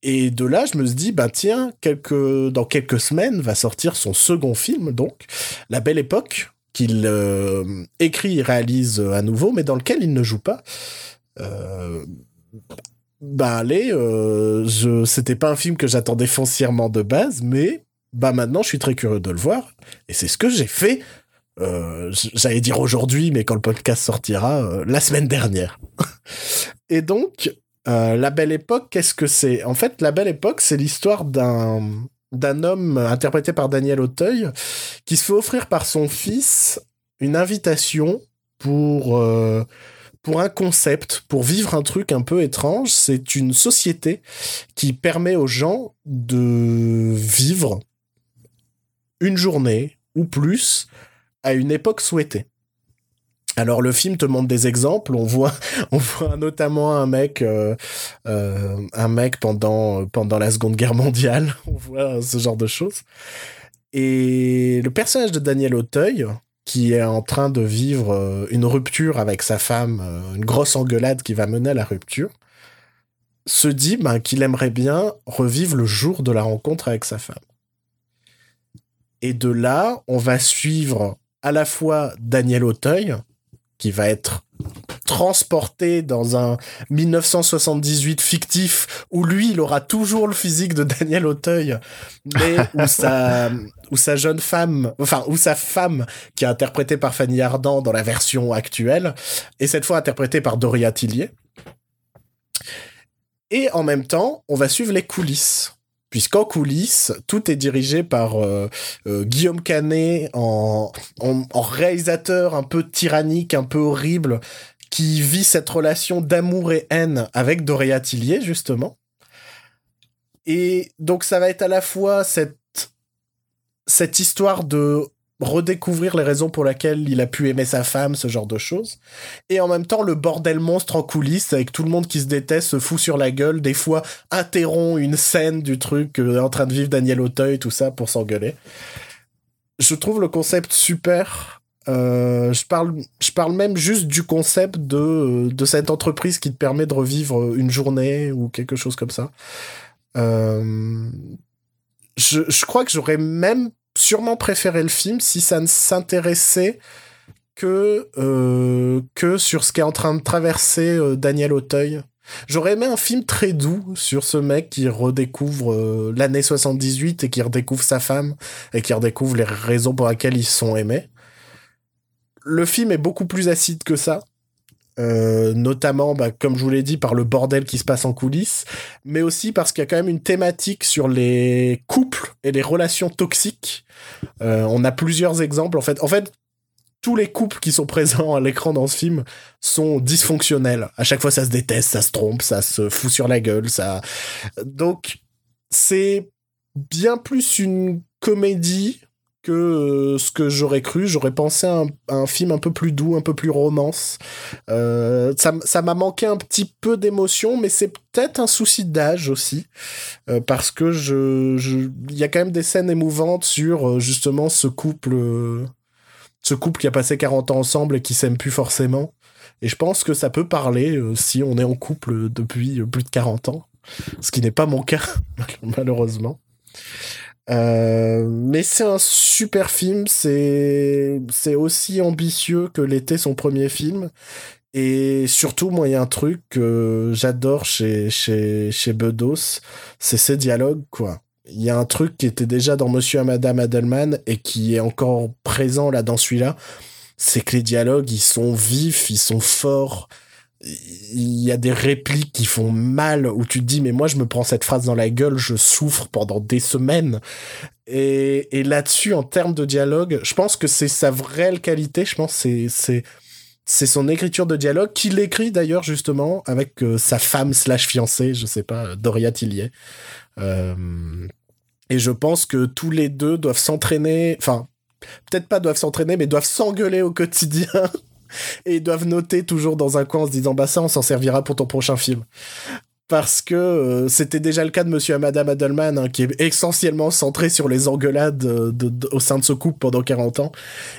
Et de là, je me suis dit, bah tiens, dans quelques semaines va sortir son second film, donc, La Belle Époque, qu'il euh, écrit et réalise à nouveau, mais dans lequel il ne joue pas. Bah allez, euh, je, c'était pas un film que j'attendais foncièrement de base, mais bah maintenant je suis très curieux de le voir, et c'est ce que j'ai fait. Euh, j'allais dire aujourd'hui, mais quand le podcast sortira, euh, la semaine dernière. [LAUGHS] et donc, La Belle Époque, qu'est-ce que c'est? En fait, La Belle Époque, c'est l'histoire d'un d'un homme interprété par Daniel Auteuil qui se fait offrir par son fils une invitation pour pour un concept, pour vivre un truc un peu étrange. C'est une société qui permet aux gens de vivre une journée ou plus à une époque souhaitée. Alors le film te montre des exemples. On voit, [LAUGHS] on voit notamment un mec, euh, euh, un mec pendant pendant la Seconde Guerre mondiale. [LAUGHS] On voit ce genre de choses. Et le personnage de Daniel Auteuil, qui est en train de vivre euh, une rupture avec sa femme, euh, une grosse engueulade qui va mener à la rupture, se dit ben, qu'il aimerait bien revivre le jour de la rencontre avec sa femme. Et de là, on va suivre à la fois Daniel Auteuil, qui va être transporté dans un 1978 fictif où lui, il aura toujours le physique de Daniel Auteuil, mais [LAUGHS] où sa, où sa jeune femme, enfin, où sa femme, qui est interprétée par Fanny Ardant dans la version actuelle, est cette fois interprétée par Doria Tillier. Et en même temps, on va suivre les coulisses. Puisqu'en coulisses, tout est dirigé par euh, euh, Guillaume Canet en, en, en réalisateur un peu tyrannique, un peu horrible, qui vit cette relation d'amour et haine avec Doria Tillier, justement. Et donc ça va être à la fois cette, cette histoire de redécouvrir les raisons pour lesquelles il a pu aimer sa femme, ce genre de choses. Et en même temps, le bordel monstre en coulisses, avec tout le monde qui se déteste, se fout sur la gueule, des fois interrompt une scène du truc est en train de vivre Daniel Auteuil, tout ça, pour s'engueuler. Je trouve le concept super. Euh, je parle, je parle même juste du concept de, de cette entreprise qui te permet de revivre une journée ou quelque chose comme ça. Euh, je, crois que j'aurais même sûrement préféré le film si ça ne s'intéressait que, euh, que sur ce qu'est en train de traverser euh, Daniel Auteuil. J'aurais aimé un film très doux sur ce mec qui redécouvre euh, l'année 78 et qui redécouvre sa femme et qui redécouvre les raisons pour lesquelles ils sont aimés. Le film est beaucoup plus acide que ça. Euh, notamment, bah, comme je vous l'ai dit, par le bordel qui se passe en coulisses, mais aussi parce qu'il y a quand même une thématique sur les couples et les relations toxiques. Euh, on a plusieurs exemples. En fait, en fait, tous les couples qui sont présents à l'écran dans ce film sont dysfonctionnels. À chaque fois, ça se déteste, ça se trompe, ça se fout sur la gueule. Donc, c'est bien plus une comédie que euh, ce que j'aurais cru. J'aurais pensé à un, film un peu plus doux, un peu plus romance. Euh, ça, m'a manqué un petit peu d'émotion, mais c'est peut-être un souci d'âge aussi, euh, parce que je, je, y a quand même des scènes émouvantes sur euh, justement ce couple, ce couple qui a passé 40 ans ensemble et qui s'aime plus forcément. Et je pense que ça peut parler si on est en couple depuis plus de 40 ans, ce qui n'est pas mon cas [LAUGHS] malheureusement. Euh, mais c'est un super film, c'est c'est aussi ambitieux que l'était son premier film. Et surtout, moi, il y a un truc que j'adore chez, chez, chez Bedos, c'est ses dialogues, quoi. Il y a un truc qui était déjà dans Monsieur et Madame Adelman et qui est encore présent là dans celui-là. C'est que les dialogues, ils sont vifs, ils sont forts il y a des répliques qui font mal où tu te dis mais moi je me prends cette phrase dans la gueule je souffre pendant des semaines. Et, et là-dessus en termes de dialogue je pense que c'est sa vraie qualité je pense c'est c'est c'est son écriture de dialogue qu'il écrit d'ailleurs justement avec euh, sa femme slash fiancée je sais pas Doria Tillier. Euh, et je pense que tous les deux doivent s'entraîner enfin peut-être pas doivent s'entraîner mais doivent s'engueuler au quotidien [LAUGHS] et ils doivent noter toujours dans un coin en se disant bah ça on s'en servira pour ton prochain film parce que euh, c'était déjà le cas de Monsieur et Madame Adelman, hein, qui est essentiellement centré sur les engueulades euh, au sein de ce couple pendant 40 ans.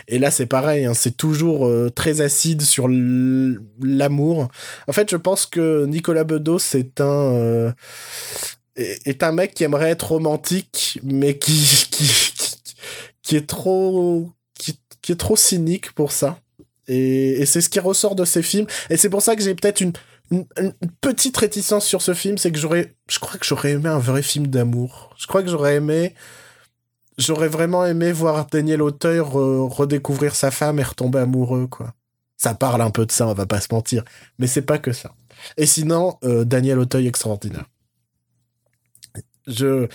Et là, c'est pareil, hein, c'est toujours euh, très acide sur l'amour. En fait, je pense que Nicolas Bedos c'est un est est un mec qui aimerait être romantique, mais qui [LAUGHS] qui, est trop qui est trop cynique pour ça. Et, c'est ce qui ressort de ces films. Et c'est pour ça que j'ai peut-être une, petite réticence sur ce film, c'est que j'aurais, je crois que j'aurais aimé un vrai film d'amour. Je crois que j'aurais aimé, j'aurais vraiment aimé voir Daniel Auteuil re- redécouvrir sa femme et retomber amoureux, quoi. Ça parle un peu de ça, on va pas se mentir. Mais c'est pas que ça. Et sinon, euh, Daniel Auteuil extraordinaire. Je,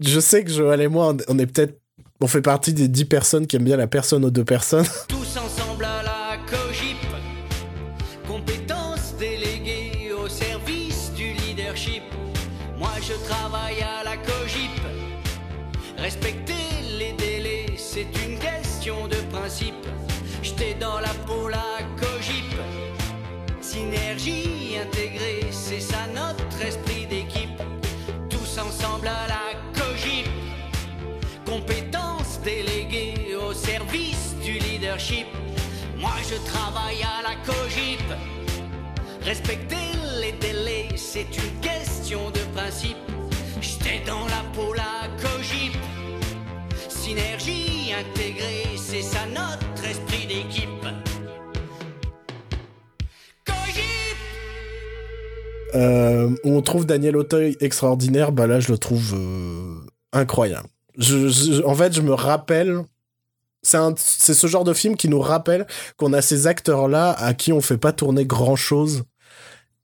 je sais que Joël et moi, on- on est peut-être, on fait partie des dix personnes qui aiment bien la personne aux deux personnes. [LAUGHS] Respecter les délais, c'est une question de principe. J'étais dans la peau la COGIP. Synergie intégrée, c'est ça notre esprit d'équipe. COGIP euh, on trouve Daniel Auteuil extraordinaire, bah là je le trouve euh, incroyable. En fait, je me rappelle, c'est ce genre de film qui nous rappelle qu'on a ces acteurs-là à qui on fait pas tourner grand-chose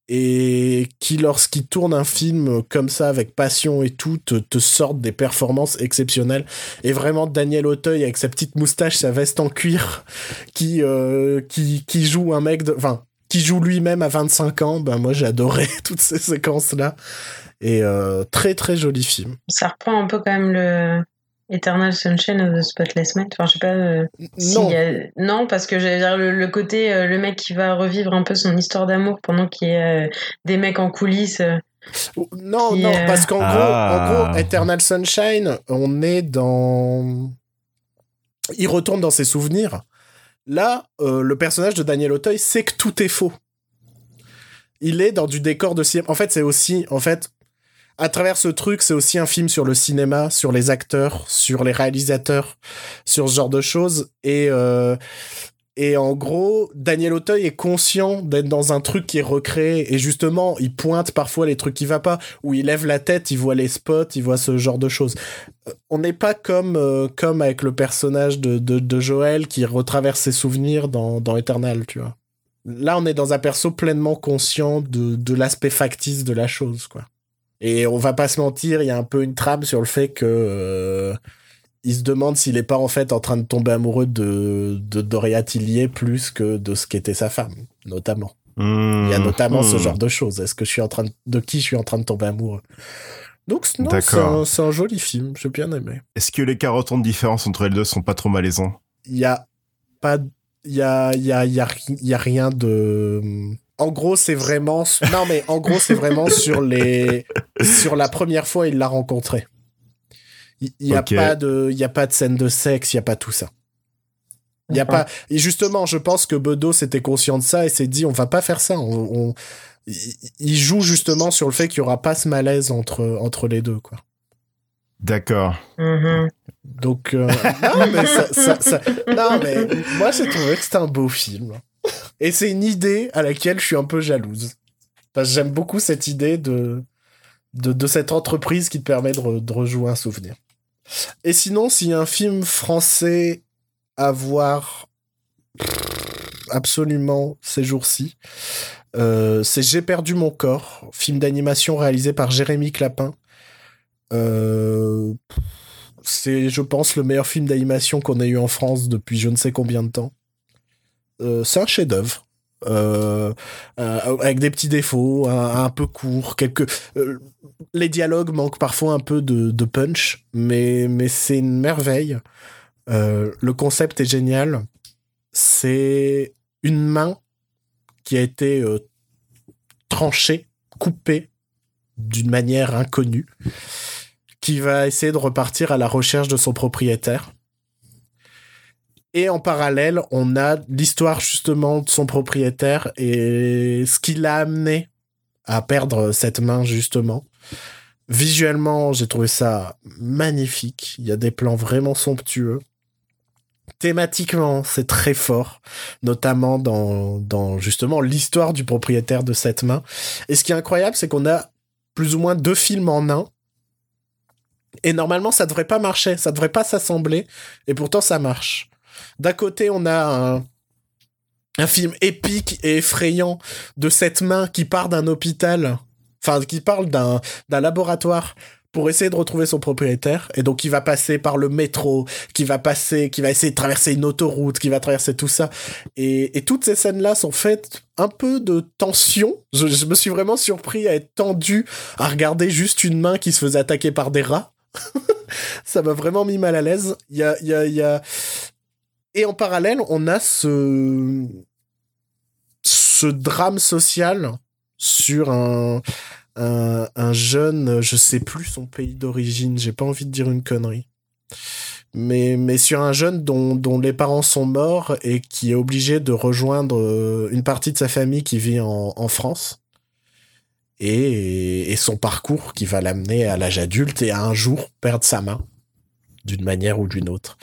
et qui, lorsqu'ils tournent un film comme ça avec passion et tout, te, te sortent des performances exceptionnelles. Et vraiment, Daniel Auteuil avec sa petite moustache, sa veste en cuir, [LAUGHS] qui, euh, qui, qui joue un mec de, enfin, qui joue lui-même à 25 ans, ben moi adoré [LAUGHS] toutes ces séquences-là. Et euh, très très joli film. Ça reprend un peu quand même le Eternal Sunshine of the Spotless Mind. Enfin, je sais pas. euh, Non, y a- non, parce que j'allais dire le, le côté, euh, le mec qui va revivre un peu son histoire d'amour pendant qu'il y a euh, des mecs en coulisses. euh. non, qui, non, euh, parce qu'en Ah. gros, en gros, Eternal Sunshine, on est dans. Il retourne dans ses souvenirs. Là, euh, le personnage de Daniel Auteuil sait que tout est faux. Il est dans du décor de cinéma. En fait, c'est aussi, en fait, à travers ce truc, c'est aussi un film sur le cinéma, sur les acteurs, sur les réalisateurs, sur ce genre de choses. Et euh, et en gros, Daniel Auteuil est conscient d'être dans un truc qui est recréé. Et justement, il pointe parfois les trucs qui va pas, ou il lève la tête, il voit les spots, il voit ce genre de choses. Euh, On n'est pas comme, euh, comme avec le personnage de, de, de Joël qui retraverse ses souvenirs dans, dans Eternal, tu vois. Là, on est dans un perso pleinement conscient de, de l'aspect factice de la chose, quoi. Et on va pas se mentir, il y a un peu une trame sur le fait que euh, il se demande s'il est pas en fait en train de tomber amoureux de, de Doria Tillier plus que de ce qu'était sa femme, notamment. Il y a notamment ce Hmm. genre de choses. Est-ce que je suis en train de, de qui je suis en train de tomber amoureux? Donc non, c'est un, c'est un joli film, j'ai bien aimé. Est-ce que les 40 ans de différence entre les deux sont pas trop malaisants? Il y a pas, il y a, il y a, y a, y a rien de. En gros, c'est vraiment. Non, mais en gros, c'est vraiment [LAUGHS] sur les, sur la première fois il l'a rencontré. Il il y a pas de, il y a pas de scène de sexe, il y a pas tout ça. Il y a pas. Et justement, je pense que Bedos était conscient de ça et s'est dit, on va pas faire ça. On, on- il- joue justement sur le fait qu'il y aura pas ce malaise entre entre les deux, quoi. D'accord. Mhm. Donc, euh, non, mais ça, ça- ça- non, mais moi, j'ai trouvé que c'était un beau film. Et c'est une idée à laquelle je suis un peu jalouse. Parce que j'aime beaucoup cette idée de, cette entreprise qui te permet de rejouer un souvenir. Et sinon, s'il y a un film français à voir absolument ces jours-ci, euh, c'est J'ai perdu mon corps, film d'animation réalisé par Jérémy Clapin. Euh, c'est, je pense, le meilleur film d'animation qu'on ait eu en France depuis je ne sais combien de temps. Euh, c'est un chef-d'œuvre. Euh, euh, avec des petits défauts, un, peu court, quelques. les dialogues manquent parfois un peu de, punch, mais, mais c'est une merveille. Le concept est génial. C'est une main qui a été tranchée coupé d'une manière inconnue, qui va essayer de repartir à la recherche de son propriétaire. Et en parallèle, on a l'histoire justement de son propriétaire et ce qui l'a amené à perdre cette main justement. Visuellement, j'ai trouvé ça magnifique. Il y a des plans vraiment somptueux. Thématiquement, c'est très fort, notamment dans, dans justement l'histoire du propriétaire de cette main. Et ce qui est incroyable, c'est qu'on a plus ou moins deux films en un. Et normalement, ça devrait pas marcher, ça devrait pas s'assembler, et pourtant ça marche. D'un côté, on a un, film épique et effrayant de cette main qui part d'un hôpital, enfin qui parle d'un laboratoire pour essayer de retrouver son propriétaire et donc il va passer par le métro, qui va passer, qui va essayer de traverser une autoroute, qui va traverser tout ça et, et toutes ces scènes là sont faites un peu de tension. Je, me suis vraiment surpris à être tendu à regarder juste une main qui se faisait attaquer par des rats. [LAUGHS] ça m'a vraiment mis mal à l'aise. Y a, il y a et en parallèle, on a ce ce drame social sur un un, un jeune, je sais plus son pays d'origine, j'ai pas envie de dire une connerie. Mais, mais sur un jeune dont, dont les parents sont morts et qui est obligé de rejoindre euh, une partie de sa famille qui vit en, France. Et son parcours qui va l'amener à l'âge adulte et à un jour perdre sa main d'une manière ou d'une autre.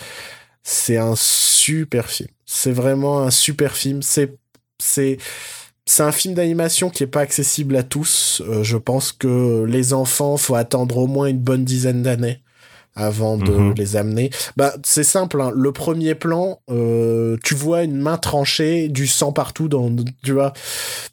C'est un super film. C'est vraiment un super film. C'est c'est c'est un film d'animation qui est pas accessible à tous. Euh, je pense que les enfants, faut attendre au moins une bonne dizaine d'années avant de Mhm. les amener. Bah, c'est simple. hein. Le premier plan, euh, tu vois une main tranchée, du sang partout. Dans, tu vois,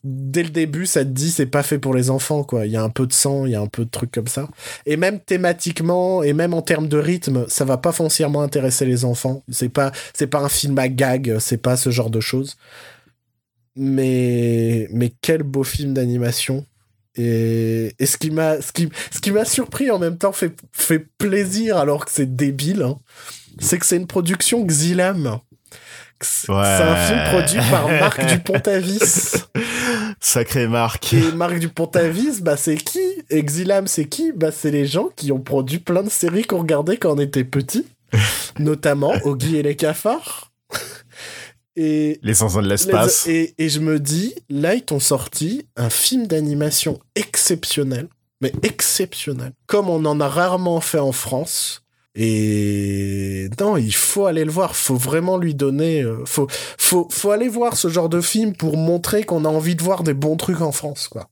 dès le début, ça te dit c'est pas fait pour les enfants. quoi. Il y a un peu de sang, il y a un peu de trucs comme ça. Et même thématiquement et même en termes de rythme, ça va pas foncièrement intéresser les enfants. C'est pas c'est pas un film à gag, c'est pas ce genre de choses. Mais mais quel beau film d'animation. Et, et ce qui m'a ce qui ce qui m'a surpris en même temps fait fait plaisir alors que c'est débile, hein, c'est que c'est une production Xilam. C'est Ouais. un film produit par Marc [LAUGHS] Dupont-Avis. Sacré Marc. Et Marc Dupont-Avis, bah c'est qui? Et Xilam, c'est qui? Bah c'est les gens qui ont produit plein de séries qu'on regardait quand on était petit, [LAUGHS] notamment Oggy et les cafards. Et, Les enfants de l'espace. les- et, et je me dis, là ils t'ont sorti un film d'animation exceptionnel, mais exceptionnel, comme on en a rarement fait en France. Et non, il faut aller le voir. Faut vraiment lui donner. euh, faut, faut, faut aller voir ce genre de film pour montrer qu'on a envie de voir des bons trucs en France, quoi.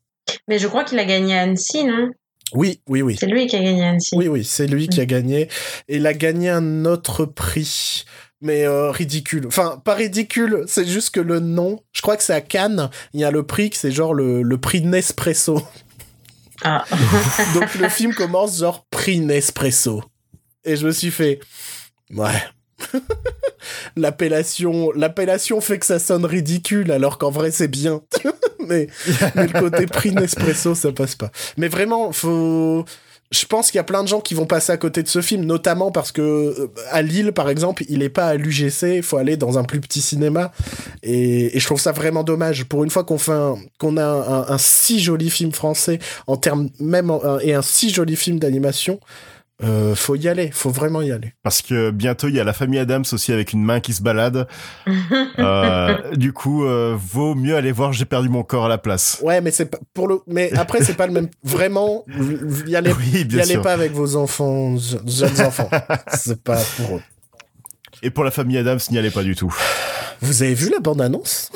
Mais je crois qu'il a gagné à Annecy, non? Oui, oui, oui. C'est lui qui a gagné Annecy. Oui, oui, c'est lui qui a gagné. Et il a gagné un autre prix. Mais euh, ridicule. Enfin, pas ridicule, c'est juste que le nom, je crois que c'est à Cannes, il y a le prix, que c'est genre le, le prix Nespresso. Ah. [LAUGHS] Donc le film commence genre prix Nespresso. Et je me suis fait, ouais. [LAUGHS] l'appellation, l'appellation fait que ça sonne ridicule, alors qu'en vrai c'est bien. [LAUGHS] mais, mais le côté prix Nespresso, ça passe pas. Mais vraiment, faut. Je pense qu'il y a plein de gens qui vont passer à côté de ce film, notamment parce que euh, à Lille, par exemple, il est pas à l'UGC, il faut aller dans un plus petit cinéma. Et, je trouve ça vraiment dommage. Pour une fois qu'on fait qu'on a un, si joli film français en termes même et un si joli film d'animation, euh, faut y aller, faut vraiment y aller. Parce que bientôt, il y a la famille Adams aussi avec une main qui se balade. [LAUGHS] Euh, du coup, euh, vaut mieux aller voir J'ai perdu mon corps à la place. Ouais, mais c'est pas pour le. Mais après, c'est pas le même. Vraiment, y allez, Oui, y allez pas avec vos enfants, je- jeunes enfants. [LAUGHS] c'est pas pour eux. Et pour la famille Adams, n'y allez pas du tout. Vous avez vu la bande-annonce?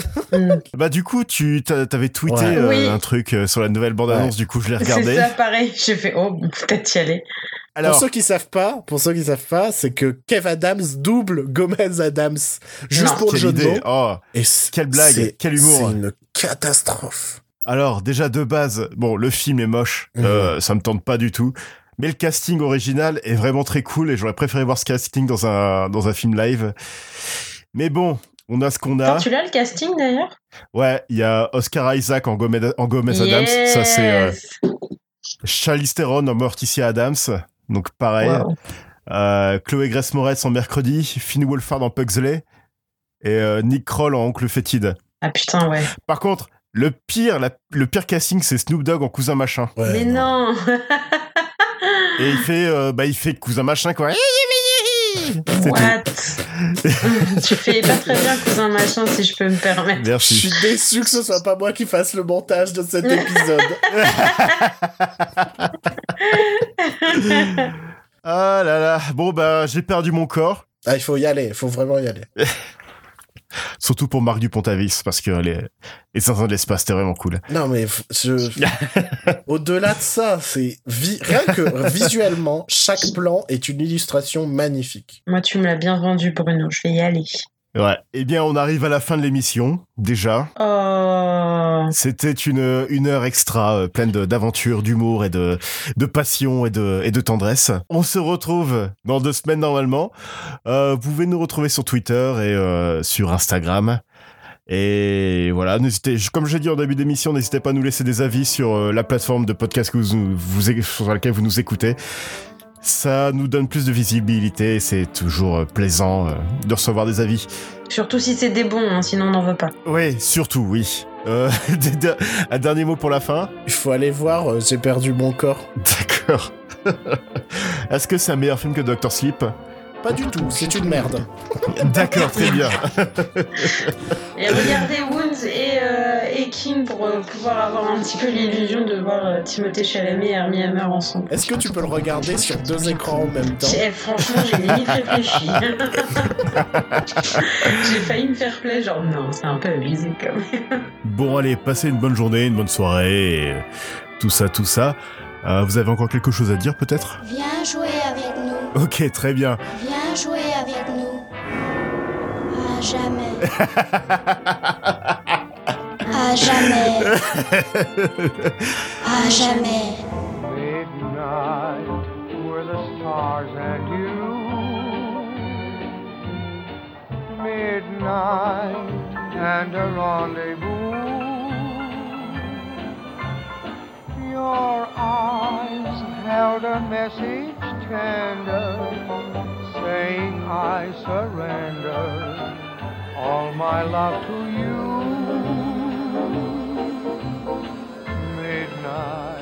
Bah du coup, tu t'a- t'avais tweeté Ouais. euh, Oui. un truc sur la nouvelle bande-annonce. Du coup, je l'ai C'est regardé. ça, pareil. J'ai fait, oh, peut-être y aller. Alors, Pour ceux qui savent pas, pour ceux qui savent pas, c'est que Kev Adams double Gomez Adams juste Non. pour le quelle jeu de idée mots. Oh. Et Quelle blague, quel humour. C'est une catastrophe. Alors, déjà de base, bon, le film est moche, Mhm. euh, ça me tente pas du tout. Mais le casting original est vraiment très cool et j'aurais préféré voir ce casting dans un, dans un film live. Mais bon, on a ce qu'on a. Tu l'as le casting d'ailleurs? Ouais, il y a Oscar Isaac en Gomez, en Gomez Adams. Ça, c'est euh. Charlize Theron en Morticia Adams. Donc, pareil. Wow. Euh, Chloé Grace Moretz en Mercredi. Finn Wolfhard en Pugsley. Et euh, Nick Kroll en Oncle Fétide. Ah putain, ouais. Par contre, Le pire, la- le pire casting, c'est Snoop Dogg en cousin machin. Ouais, Mais non Et il fait, euh, bah, il fait cousin machin, quoi. [LAUGHS] What? [LAUGHS] Tu fais pas très bien, cousin machin, si je peux me permettre. Je Merci. suis déçu que ce soit pas moi qui fasse le montage de cet [LAUGHS] épisode. [LAUGHS] Ah là là. Bon, bah, j'ai perdu mon corps. ah, il faut y aller, il faut vraiment y aller. [LAUGHS] Surtout pour Marc Dupont-Avis, parce que les, les 500 de l'espace, c'était vraiment cool. Non, mais je... [LAUGHS] au-delà de ça, c'est vi- rien que visuellement, chaque plan est une illustration magnifique. Moi, tu me l'as bien vendu, Bruno, je vais y aller. Ouais. Eh bien, on arrive à la fin de l'émission, déjà. Oh C'était une, une heure extra, euh, pleine d'aventures, d'humour et de, de passion et de, et de tendresse. On se retrouve dans deux semaines normalement. Euh, vous pouvez nous retrouver sur Twitter et euh, sur Instagram. Et voilà, n'hésitez, comme j'ai dit en début d'émission, n'hésitez pas à nous laisser des avis sur euh, la plateforme de podcast que vous, vous, sur laquelle vous nous écoutez. Ça nous donne plus de visibilité et c'est toujours euh, plaisant euh, de recevoir des avis. Surtout si c'est des bons, hein, sinon on n'en veut pas. Oui, surtout, oui. Euh, [LAUGHS] un dernier mot pour la fin? Il faut aller voir euh, J'ai perdu mon corps. D'accord. [LAUGHS] Est-ce que c'est un meilleur film que Doctor Sleep? Pas du tout, c'est une merde. D'accord, très bien. Et regardez Et, euh, et King pour euh, pouvoir avoir un petit peu l'illusion de voir euh, Timothée Chalamet et Armie Hammer ensemble. Est-ce que tu peux le regarder sur deux écrans en même temps? J'ai- Franchement, j'ai limite réfléchi. [LAUGHS] j'ai failli me faire plaisir, genre non, c'est un peu abusé quand même. Bon, allez, passez une bonne journée, une bonne soirée, et tout ça, tout ça. Euh, vous avez encore quelque chose à dire, peut-être? Viens jouer avec nous. Ok, très bien. Viens jouer avec nous. À jamais. [LAUGHS] À jamais. À jamais. Midnight, were the stars and you. Midnight and a rendezvous. Your eyes held a message tender, saying I surrender all my love to you midnight.